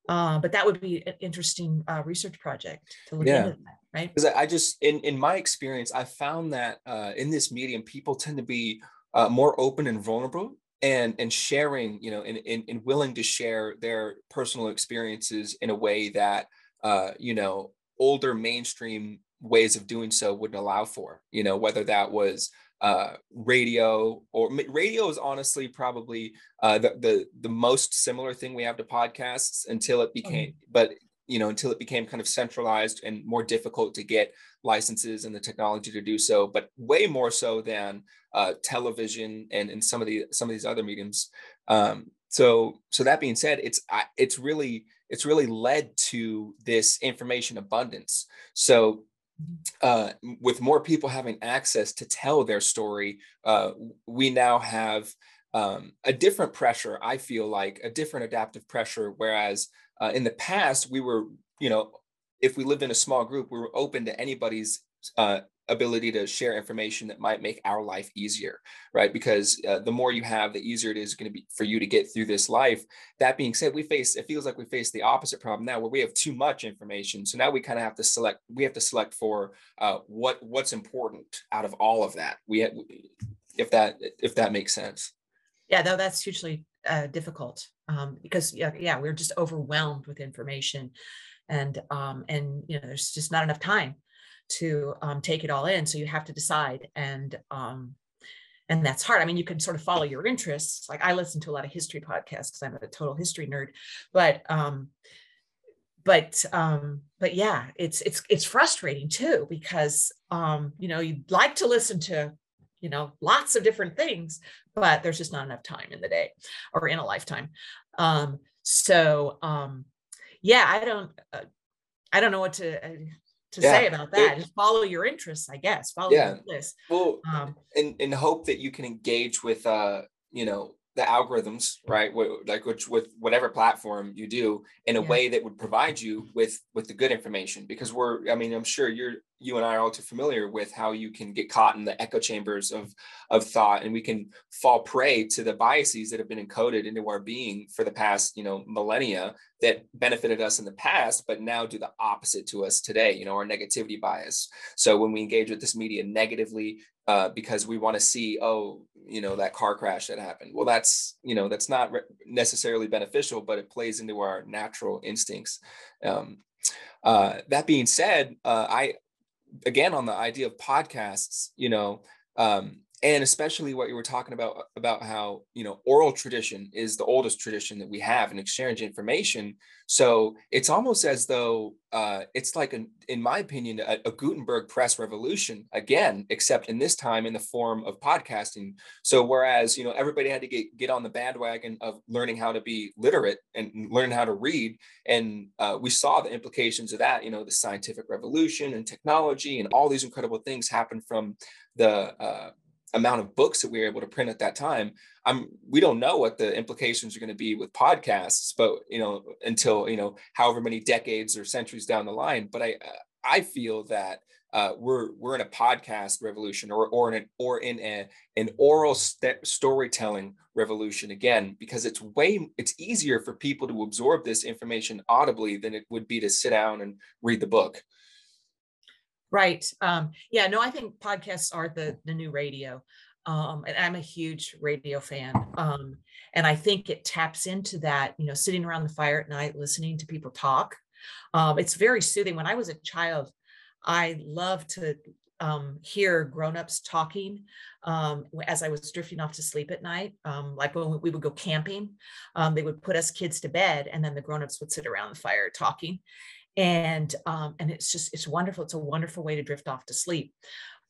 Uh, but that would be an interesting uh, research project to look yeah. into that, right? Because I just, in in my experience, I found that uh, in this medium, people tend to be uh, more open and vulnerable and and sharing you know and, and, and willing to share their personal experiences in a way that uh, you know older mainstream ways of doing so wouldn't allow for you know whether that was uh, radio or radio is honestly probably uh, the, the the most similar thing we have to podcasts until it became mm-hmm. but you know until it became kind of centralized and more difficult to get licenses and the technology to do so but way more so than uh, television and, and some of the some of these other mediums um, so so that being said it's it's really it's really led to this information abundance so uh, with more people having access to tell their story uh, we now have um, a different pressure. I feel like a different adaptive pressure. Whereas uh, in the past, we were, you know, if we lived in a small group, we were open to anybody's uh, ability to share information that might make our life easier right? Because uh, the more you have the easier it is going to be for you to get through this life. That being said we face it feels like we face the opposite problem now where we have too much information. So now we kind of have to select we have to select for uh, what what's important out of all of that. We have, if that if that makes sense. Yeah though that's hugely uh, difficult um, because yeah, yeah we're just overwhelmed with information. And um, and you know there's just not enough time to um, take it all in. So you have to decide, and um, and that's hard. I mean, you can sort of follow your interests. Like I listen to a lot of history podcasts because I'm a total history nerd, but um, but um, but yeah, it's it's it's frustrating too because um, you know you'd like to listen to you know lots of different things, but there's just not enough time in the day or in a lifetime. Um, so um, yeah, I don't. Uh, I don't know what to. Uh, to yeah, say about that. It, Just follow your interests, I guess. Follow yeah. your list. Well, um, and and hope that you can engage with uh, you know, the algorithms, right? Like which with whatever platform you do in a yeah. way that would provide you with with the good information. Because we're, I mean, I'm sure you're you and I are all too familiar with how you can get caught in the echo chambers of of thought, and we can fall prey to the biases that have been encoded into our being for the past, you know, millennia that benefited us in the past, but now do the opposite to us today. You know, our negativity bias. So when we engage with this media negatively, uh, because we want to see, oh, you know, that car crash that happened. Well, that's you know, that's not re- necessarily beneficial, but it plays into our natural instincts. Um, uh, that being said, uh, I again on the idea of podcasts, you know, um, and especially what you were talking about about how you know oral tradition is the oldest tradition that we have in exchange information. So it's almost as though uh, it's like an, in my opinion a, a, gutenberg press revolution again except in this time in the form of podcasting. So whereas you know everybody had to get, get on the bandwagon of learning how to be literate and learn how to read and uh, we saw the implications of that you know the scientific revolution and technology and all these incredible things happen from the uh, amount of books that we were able to print at that time i'm we don't know what the implications are going to be with podcasts but you know until you know however many decades or centuries down the line. But i i feel that uh, we're we're in a podcast revolution or or in an or in a, an oral st- storytelling revolution again because it's way it's easier for people to absorb this information audibly than it would be to sit down and read the book Right. Um, yeah, no, I think podcasts are the, the new radio. Um, and I'm a huge radio fan. Um, and I think it taps into that, you know, sitting around the fire at night, listening to people talk. Um, it's very soothing. When I was a child, I loved to um, hear grown-ups talking um, as I was drifting off to sleep at night. Um, like when we would go camping, um, they would put us kids to bed, and then the grown-ups would sit around the fire talking and um, and it's just it's wonderful it's a wonderful way to drift off to sleep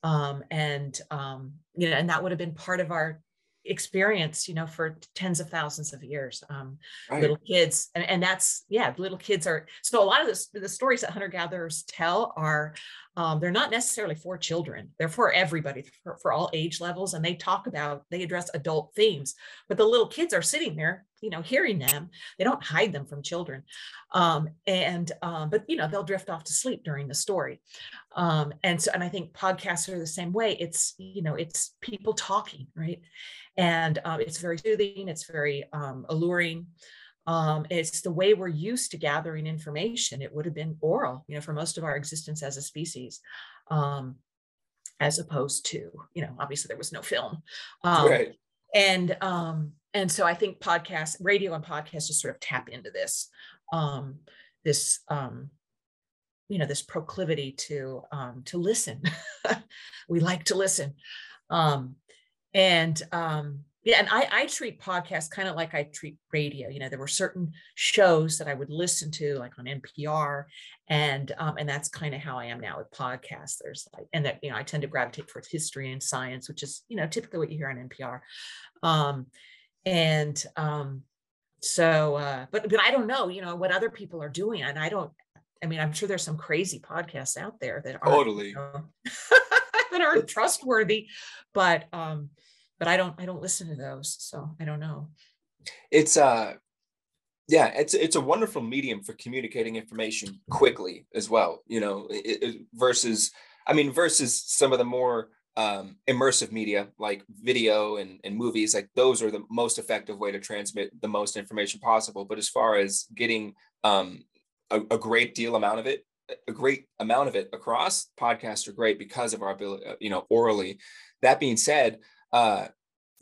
um, and um, you know and that would have been part of our experience you know for tens of thousands of years um, right. little kids and, and that's yeah little kids are so a lot of this, the stories that hunter gatherers tell are um, they're not necessarily for children they're for everybody for, for all age levels and they talk about they address adult themes but the little kids are sitting there you know hearing them they don't hide them from children. Um, and um, but you know they'll drift off to sleep during the story. Um, and so and i think podcasts are the same way it's you know it's people talking right? And uh, it's very soothing it's very um, alluring um, it's the way we're used to gathering information. It would have been oral you know for most of our existence as a species um, as opposed to you know obviously there was no film. Um, right. and um, and so i think podcasts radio and podcasts just sort of tap into this um, this um, you know this proclivity to um, to listen. <laughs> We like to listen. Um, and um, yeah and I, I treat podcasts kind of like i treat radio you know there were certain shows that i would listen to like on npr and um, and that's kind of how i am now with podcasts. There's like and that you know i tend to gravitate towards history and science which is you know typically what you hear on npr um, and um, so uh, but but i don't know you know what other people are doing and i don't i mean i'm sure there's some crazy podcasts out there that are totally. you know, <laughs> that aren't trustworthy but um but I don't I don't listen to those, so I don't know. It's uh yeah it's it's a wonderful medium for communicating information quickly as well you know it, it, versus i mean versus some of the more um, immersive media like video and, and movies like those are the most effective way to transmit the most information possible but as far as getting um, a, a great deal amount of it a great amount of it across podcasts are great because of our ability uh, you know orally that being said uh,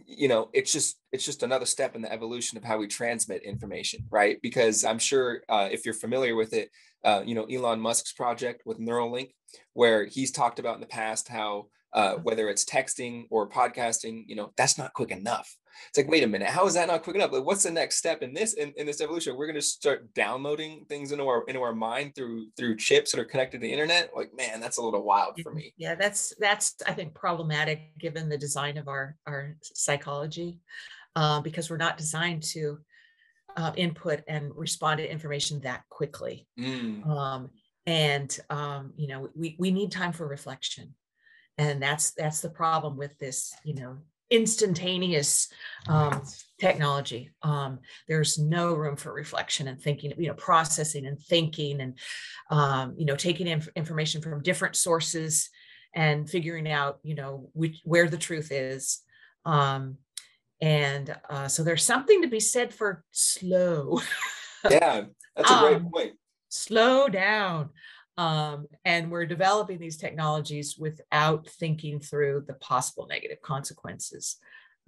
you know it's just it's just another step in the evolution of how we transmit information right? Because i'm sure uh, if you're familiar with it uh, you know elon musk's project with neuralink where he's talked about in the past how uh, whether it's texting or podcasting you know that's not quick enough. It's like wait a minute how is that not quick enough? Like what's the next step in this in, in this evolution? We're going to start downloading things into our into our mind through through chips that are connected to the internet? Like man that's a little wild for me. Yeah that's that's i think problematic given the design of our our psychology uh, because we're not designed to uh, input and respond to information that quickly. Mm. um, and um, you know we, we need time for reflection and that's that's the problem with this you know instantaneous um, technology. Um, there's no room for reflection and thinking, you know, processing and thinking and, um, you know, taking inf- information from different sources and figuring out, you know, which, where the truth is. Um, and uh, so there's something to be said for slow. yeah, that's a great <laughs> um, point. Slow down. Um, and we're developing these technologies without thinking through the possible negative consequences.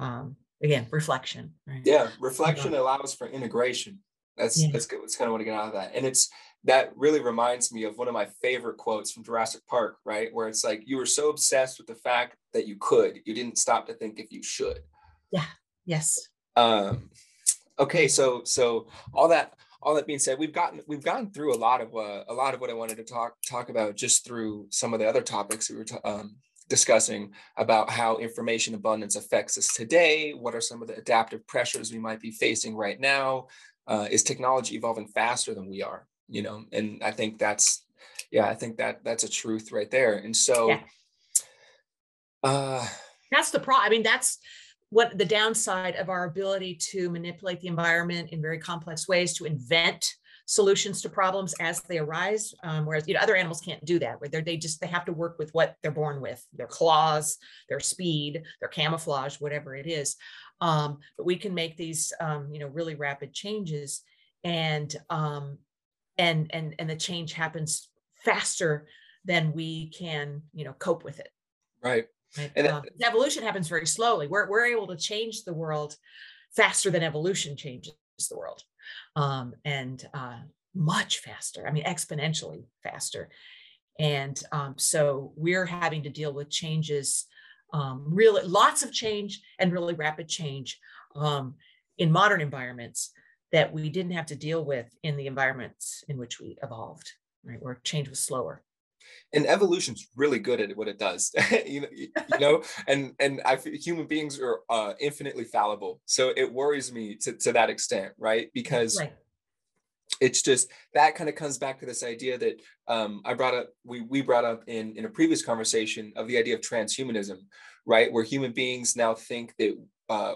Um, again, reflection. Right? Yeah, reflection allows for integration. That's yeah. that's good. That's kind of what I get out of that. And it's that really reminds me of one of my favorite quotes from Jurassic Park, right? Where it's like you were so obsessed with the fact that you could, you didn't stop to think if you should. Yeah. Yes. Um, okay, so so all that all that being said, we've gotten we've gotten through a lot of uh, a lot of what I wanted to talk talk about just through some of the other topics we were um, discussing about how information abundance affects us today. What are some of the adaptive pressures we might be facing right now? Uh, is technology evolving faster than we are? You know, and I think that's yeah, I think that that's a truth right there. And so, yeah. uh, that's the problem. I mean, that's what the downside of our ability to manipulate the environment in very complex ways to invent solutions to problems as they arise um, whereas you know other animals can't do that where they just they have to work with what they're born with their claws their speed their camouflage whatever it is um, but we can make these um, you know really rapid changes and um, and and and the change happens faster than we can you know cope with it right Right? And uh, evolution happens very slowly. We're, we're able to change the world faster than evolution changes the world, um, and uh, much faster. I mean, exponentially faster. And um, so we're having to deal with changes, um, really lots of change and really rapid change um, in modern environments that we didn't have to deal with in the environments in which we evolved, right? Where change was slower and evolution's really good at what it does <laughs> you know you know and and i human beings are uh, infinitely fallible. So it worries me to, to that extent right? Because right. it's just that kind of comes back to this idea that um, i brought up we we brought up in in a previous conversation of the idea of transhumanism right? Where human beings now think that uh,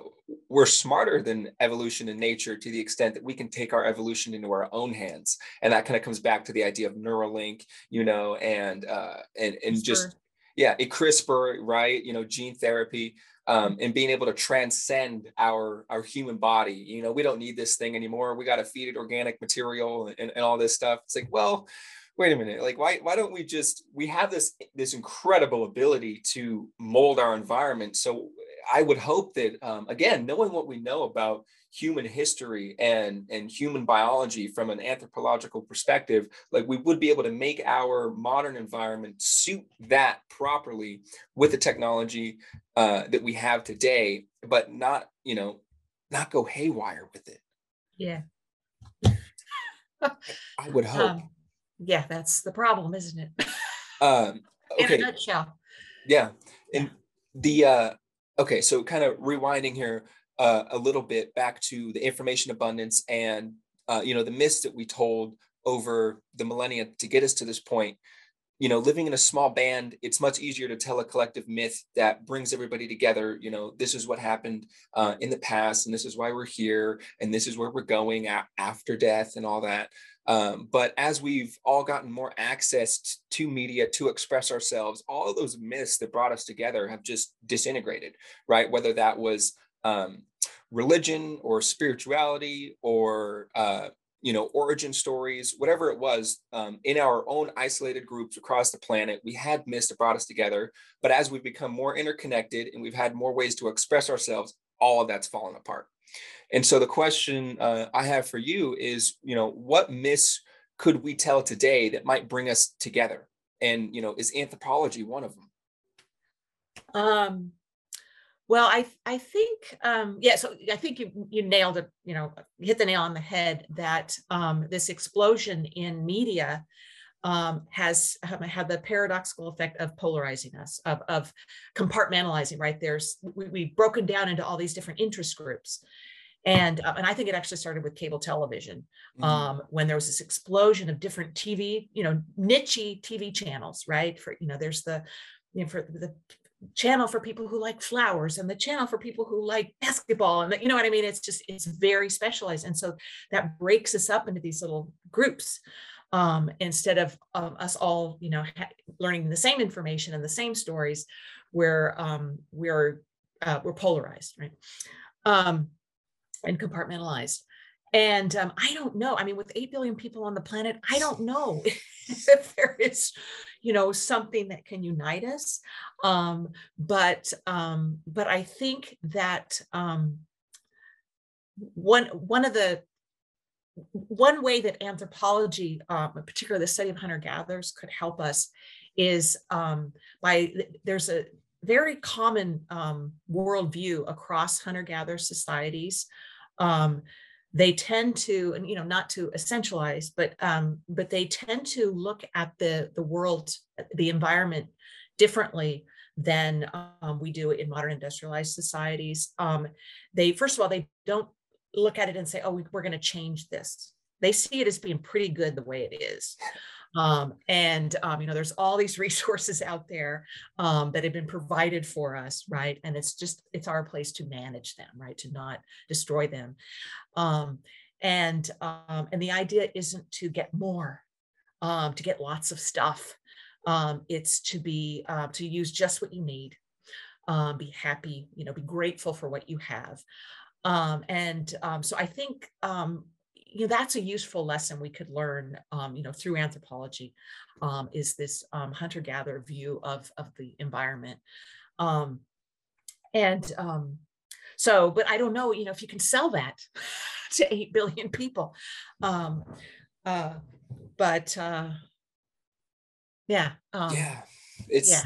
we're smarter than evolution and nature to the extent that we can take our evolution into our own hands. And that kind of comes back to the idea of neuralink you know and uh and and CRISPR. just yeah a crispr right? You know gene therapy um, mm-hmm. and being able to transcend our our human body. You know we don't need this thing anymore. We got to feed it organic material and, and all this stuff. It's like well wait a minute. Like why why don't we just we have this this incredible ability to mold our environment. So I would hope that um, again, knowing what we know about human history and and human biology from an anthropological perspective, like we would be able to make our modern environment suit that properly with the technology uh, that we have today, but not you know not go haywire with it. Yeah. <laughs> I would hope. Um, yeah, that's the problem, isn't it? um, okay. <laughs> In a nutshell. Yeah, and the uh, okay, so kind of rewinding here uh, a little bit back to the information abundance and uh, you know the myths that we told over the millennia to get us to this point. you know living in a small band it's much easier to tell a collective myth that brings everybody together you know this is what happened uh, in the past and this is why we're here and this is where we're going a- after death and all that um, but as we've all gotten more access to media to express ourselves all of those myths that brought us together have just disintegrated right? Whether that was um, religion or spirituality or uh, you know origin stories whatever it was um, in our own isolated groups across the planet we had myths that brought us together. But as we've become more interconnected and we've had more ways to express ourselves all of that's fallen apart and so the question uh, i have for you is you know what myths could we tell today that might bring us together and you know is anthropology one of them um well, I I think um, yeah. So I think you you nailed it. You know, hit the nail on the head that um, this explosion in media um, has had the paradoxical effect of polarizing us, of, of compartmentalizing. Right there's we, we've broken down into all these different interest groups, and uh, and I think it actually started with cable television mm-hmm. um, when there was this explosion of different TV, you know, niche TV channels. Right for you know, there's the you know, for the channel for people who like flowers and the channel for people who like basketball and the, you know what i mean it's just it's very specialized and so that breaks us up into these little groups um, instead of um, us all you know ha- learning the same information and the same stories where um, we're uh, we're polarized right um, and compartmentalized and um, I don't know. I mean, with 8 billion people on the planet, I don't know <laughs> if there is, you know, something that can unite us. Um, but but I think that one one of the one way that anthropology, um, particularly the study of hunter gatherers, could help us is um, by there's a very common um, worldview across hunter gatherer societies. Um, they tend to and you know not to essentialize but um, but they tend to look at the the world the environment differently than um, we do in modern industrialized societies um, they first of all they don't look at it and say oh we, we're going to change this they see it as being pretty good the way it is um, and um, you know, there's all these <laughs> resources out there um, that have been provided for us, right? And it's just it's our place to manage them, right? To not destroy them. Um, and um, and the idea isn't to get more, um, to get lots of stuff. it's to be uh, to use just what you need. be happy, you know, be grateful for what you have. And so I think you know that's a useful lesson we could learn um, you know through anthropology um, is this um, hunter-gatherer view of of the environment. Um, and um, so but i don't know you know if you can sell that <laughs> to 8 billion people um, uh, but uh, yeah yeah it's yeah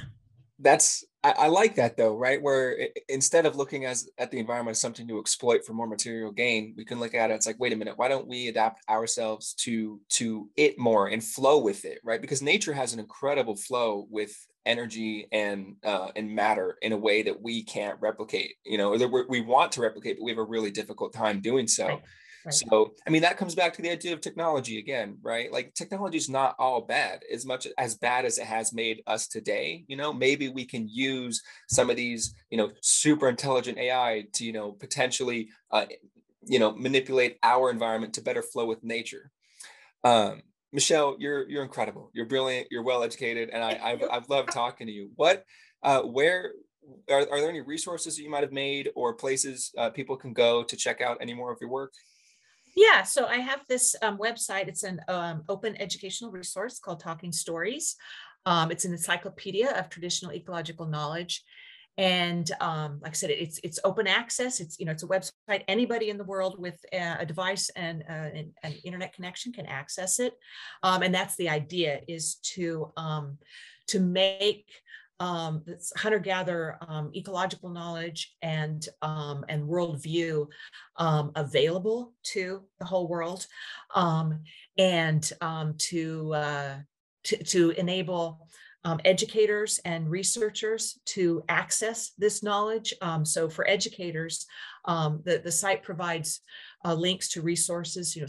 that's I, I, like that though, right? Where it, instead of looking as at the environment as something to exploit for more material gain, we can look at it. It's like, wait a minute, why don't we adapt ourselves to to it more and flow with it, right? Because nature has an incredible flow with energy and uh, and matter in a way that we can't replicate. You know, that we want to replicate, but we have a really difficult time doing so. Right. Right. So, I mean, that comes back to the idea of technology again, right? Like technology is not all bad, as much as bad as it has made us today. You know, maybe we can use some of these, you know, super intelligent AI to, you know, potentially, uh, you know, manipulate our environment to better flow with nature. Um, Michelle, you're you're incredible. You're brilliant. You're well educated, and I I've, I've loved talking to you. What, uh, where are, are there any resources that you might have made or places uh, people can go to check out any more of your work? Yeah, so I have this um, website. It's an um, open educational resource called Talking Stories. Um, it's an encyclopedia of traditional ecological knowledge. And um, like I said, it's it's open access. It's you know it's a website. Anybody in the world with a, device and uh, an, an, internet connection can access it. Um, and that's the idea: is to um, to make um, hunter gatherer um, ecological knowledge and um, and worldview um, available to the whole world um, and um, to, uh, to, to enable educators and researchers to access this knowledge so for educators the, the site provides uh, links to resources you know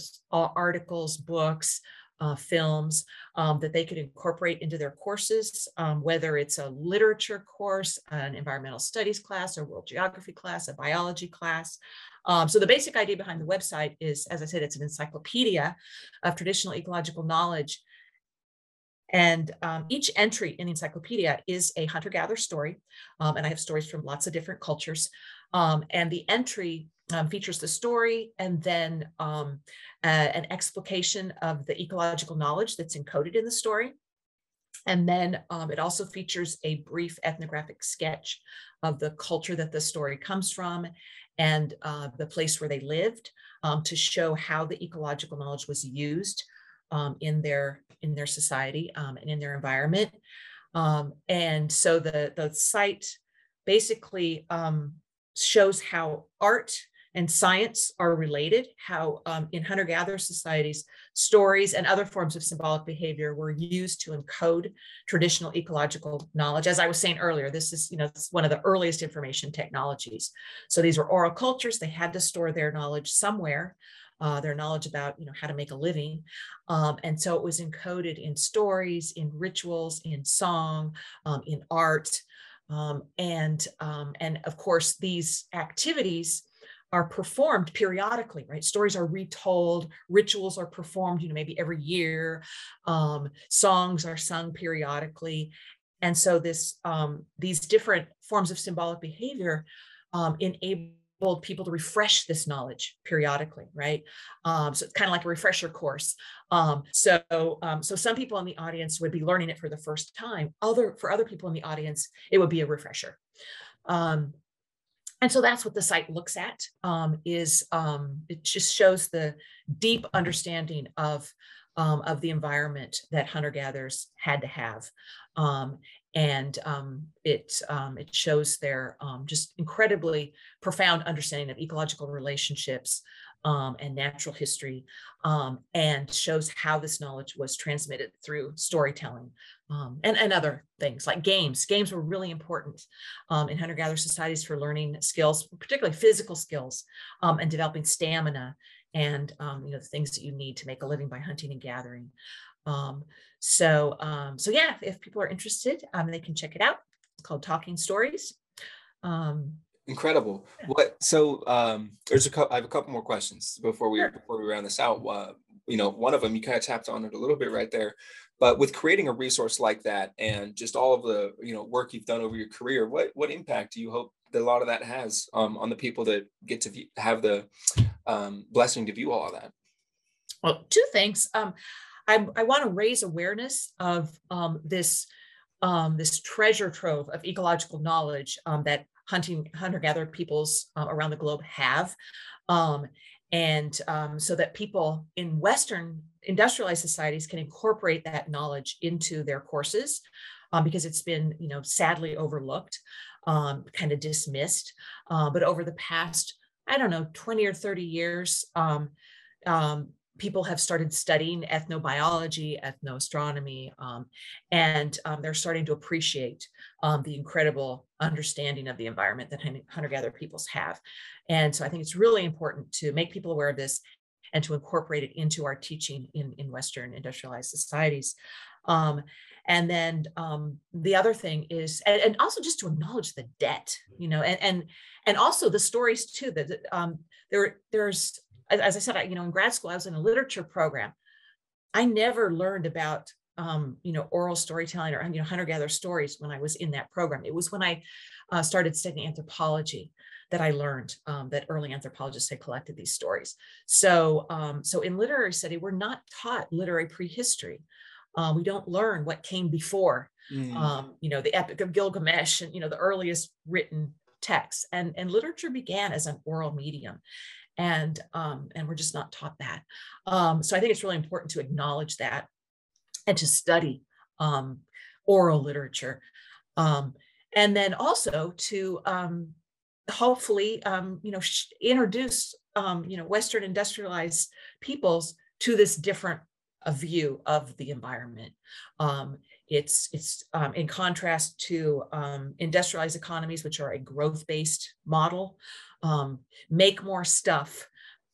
articles books uh, films um, that they could incorporate into their courses, um, whether it's a literature course, an environmental studies class, a world geography class, a biology class. Um, so the basic idea behind the website is, as I said, it's an encyclopedia of traditional ecological knowledge. And um, each entry in the encyclopedia is a hunter-gatherer story. Um, and I have stories from lots of different cultures. Um, and the entry um, features the story and then um, uh, an explication of the ecological knowledge that's encoded in the story. And then um, it also features a brief ethnographic sketch of the culture that the story comes from and uh, the place where they lived um, to show how the ecological knowledge was used um, in their in their society um, and in their environment. and so the, the site basically shows how art and science are related, how um, in hunter gatherer societies, stories and other forms of symbolic behavior were used to encode traditional ecological knowledge. As I was saying earlier, this is, you know, one of the earliest information technologies. So these were oral cultures, they had to store their knowledge somewhere. Uh, their knowledge about you know how to make a living um, and so it was encoded in stories in rituals in song um, in art um, and um, and of course these activities are performed periodically, right? Stories are retold, rituals are performed, you know, maybe every year, um, songs are sung periodically. And so this um, these different forms of symbolic behavior um, enabled people to refresh this knowledge periodically, right? Um, so it's kind of like a refresher course. Um, so, um, so some people in the audience would be learning it for the first time. Other for other people in the audience, it would be a refresher. Um, and so that's what the site looks at um, is um, it just shows the deep understanding of um, of the environment that hunter gatherers had to have. Um, and um, it um, it shows their just incredibly profound understanding of ecological relationships um, and natural history, um, and shows how this knowledge was transmitted through storytelling um, and, and other things like games. Games were really important um, in hunter gatherer societies for learning skills, particularly physical skills, um, and developing stamina and um, you know the things that you need to make a living by hunting and gathering. so, so yeah, if people are interested, they can check it out. It's called Talking Stories. Um, Incredible. What? So um, there's a couple. I have a couple more questions before we sure. before we round this out. Uh, you know, one of them you kind of tapped on it a little bit right there, but with creating a resource like that and just all of the you know work you've done over your career, what what impact do you hope that a lot of that has um, on the people that get to view, have the um, blessing to view all of that? Well, two things. Um, I, I want to raise awareness of um, this um, this treasure trove of ecological knowledge um, that hunting hunter-gatherer peoples uh, around the globe have. Um, and um, so that people in Western industrialized societies can incorporate that knowledge into their courses um, because it's been, you know, sadly overlooked, um, kind of dismissed. Uh, but over the past, I don't know, 20 or 30 years, um, people have started studying ethnobiology, ethnoastronomy, um, and um, they're starting to appreciate um, the incredible understanding of the environment that hunter-gatherer peoples have. And so I think it's really important to make people aware of this and to incorporate it into our teaching in, in Western industrialized societies. Um, and then um, the other thing is, and, and, also just to acknowledge the debt, you know, and and and also the stories too. That um, there there's as I said, I, you know, in grad school, I was in a literature program. I never learned about, um, you know, oral storytelling or, you know, hunter gatherer stories when I was in that program. It was when I uh, started studying anthropology that I learned um, that early anthropologists had collected these stories. So, um, so in literary study, we're not taught literary prehistory. Uh, we don't learn what came before, mm. um, you know, the Epic of Gilgamesh and you know the earliest written texts. And and literature began as an oral medium, and um, and we're just not taught that. Um, so I think it's really important to acknowledge that and to study um, oral literature, um, and then also to um, hopefully um, you know introduce you know Western industrialized peoples to this different a view of the environment. It's it's in contrast to industrialized economies, which are a growth-based model um, make more stuff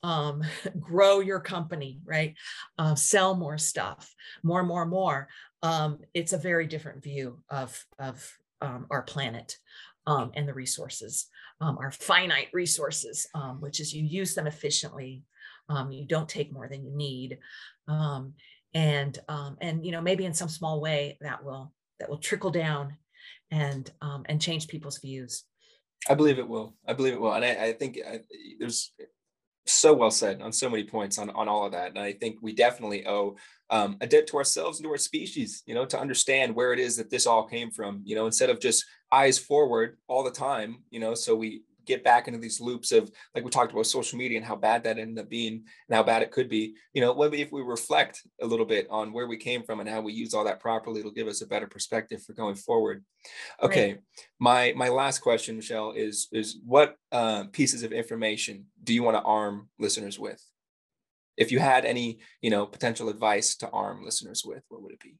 um, <laughs> grow your company, right? Uh, sell more stuff, more, more, more. Um, it's a very different view of, of um, our planet um, and the resources, um, our finite resources, which is you use them efficiently. you don't take more than you need. and, and, you know, maybe in some small way that will, that will trickle down and, and change people's views. I believe it will. I believe it will. And I, I think I, there's so well said on so many points on, on all of that. And I think we definitely owe um, a debt to ourselves and to our species, you know, to understand where it is that this all came from, you know, instead of just eyes forward all the time, you know, so we get back into these loops of like we talked about social media and how bad that ended up being and how bad it could be. You know maybe if we reflect a little bit on where we came from and how we use all that properly it'll give us a better perspective for going forward. Okay right. my my last question michelle is is what uh, pieces of information do you want to arm listeners with? If you had any you know potential advice to arm listeners with what would it be?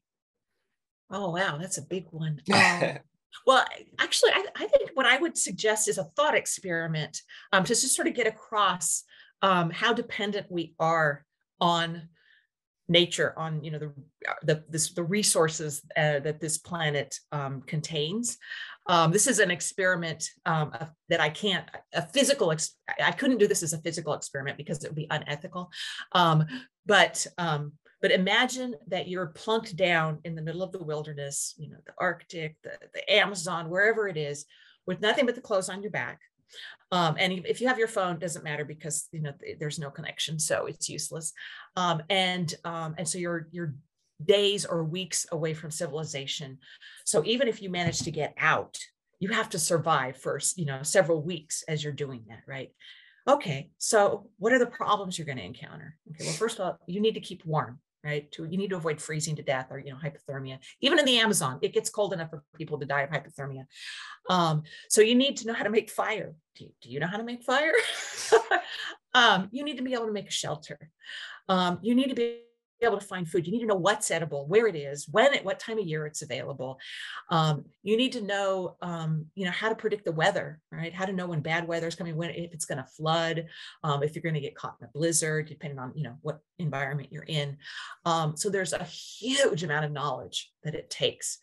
Oh wow that's a big one. <laughs> Um, well, actually, I, I, think what I would suggest is a thought experiment um, to just sort of get across um, how dependent we are on nature, on you know the the this, the resources uh, that this planet um, contains. Um, this is an experiment um, that I can't a physical. I couldn't do this as a physical experiment because it would be unethical. Um, but but imagine that you're plunked down in the middle of the wilderness, you know, the Arctic, the, the Amazon, wherever it is, with nothing but the clothes on your back. Um, and if you have your phone, doesn't matter because you know there's no connection, so it's useless. Um, and um, and so you're you're days or weeks away from civilization. So even if you manage to get out, you have to survive for you know several weeks as you're doing that, right? Okay, so what are the problems you're going to encounter? Okay, well, first of all, you need to keep warm right? To, you need to avoid freezing to death or, you know, hypothermia. Even in the Amazon, it gets cold enough for people to die of hypothermia. Um, so you need to know how to make fire. Do you, do you know how to make fire? <laughs> um, you need to be able to make a shelter. Um, you need to be able to find food. You need to know what's edible, where it is, when it, what time of year it's available. Um, you need to know, um, you know, how to predict the weather, right? How to know when bad weather is coming, when if it's going to flood, um, if you're going to get caught in a blizzard, depending on you know what environment you're in. Um, so there's a huge amount of knowledge that it takes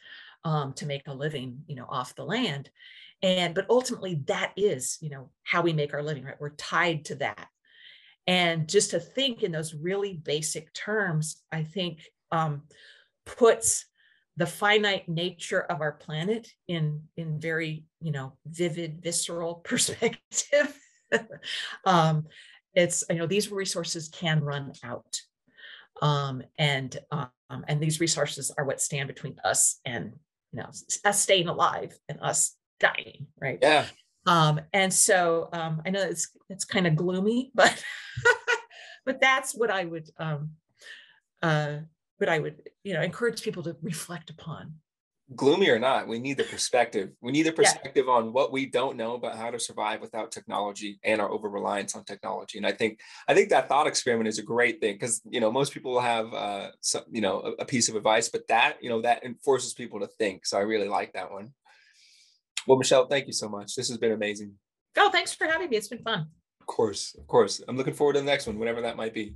um, to make a living, you know, off the land. And but ultimately, that is, you know, how we make our living, right? We're tied to that and just to think in those really basic terms, I think um, puts the finite nature of our planet in in very you know vivid visceral <laughs> perspective. <laughs> Um, it's you know these resources can run out. Um, and um, and these resources are what stand between us and you know us staying alive and us dying right? Yeah um, and so um, I know it's it's kind of gloomy, <laughs> but but that's what I would um, uh, what I would you know encourage people to reflect upon. Gloomy or not, we need the perspective. We need the perspective yeah. on what we don't know about how to survive without technology and our over reliance on technology. And I think I think that thought experiment is a great thing because you know most people will have uh, some, you know a, a piece of advice, but that you know that enforces people to think. So I really like that one. Well, Michelle, thank you so much. This has been amazing. Oh, thanks for having me. It's been fun. Of course, of course. I'm looking forward to the next one, whatever that might be.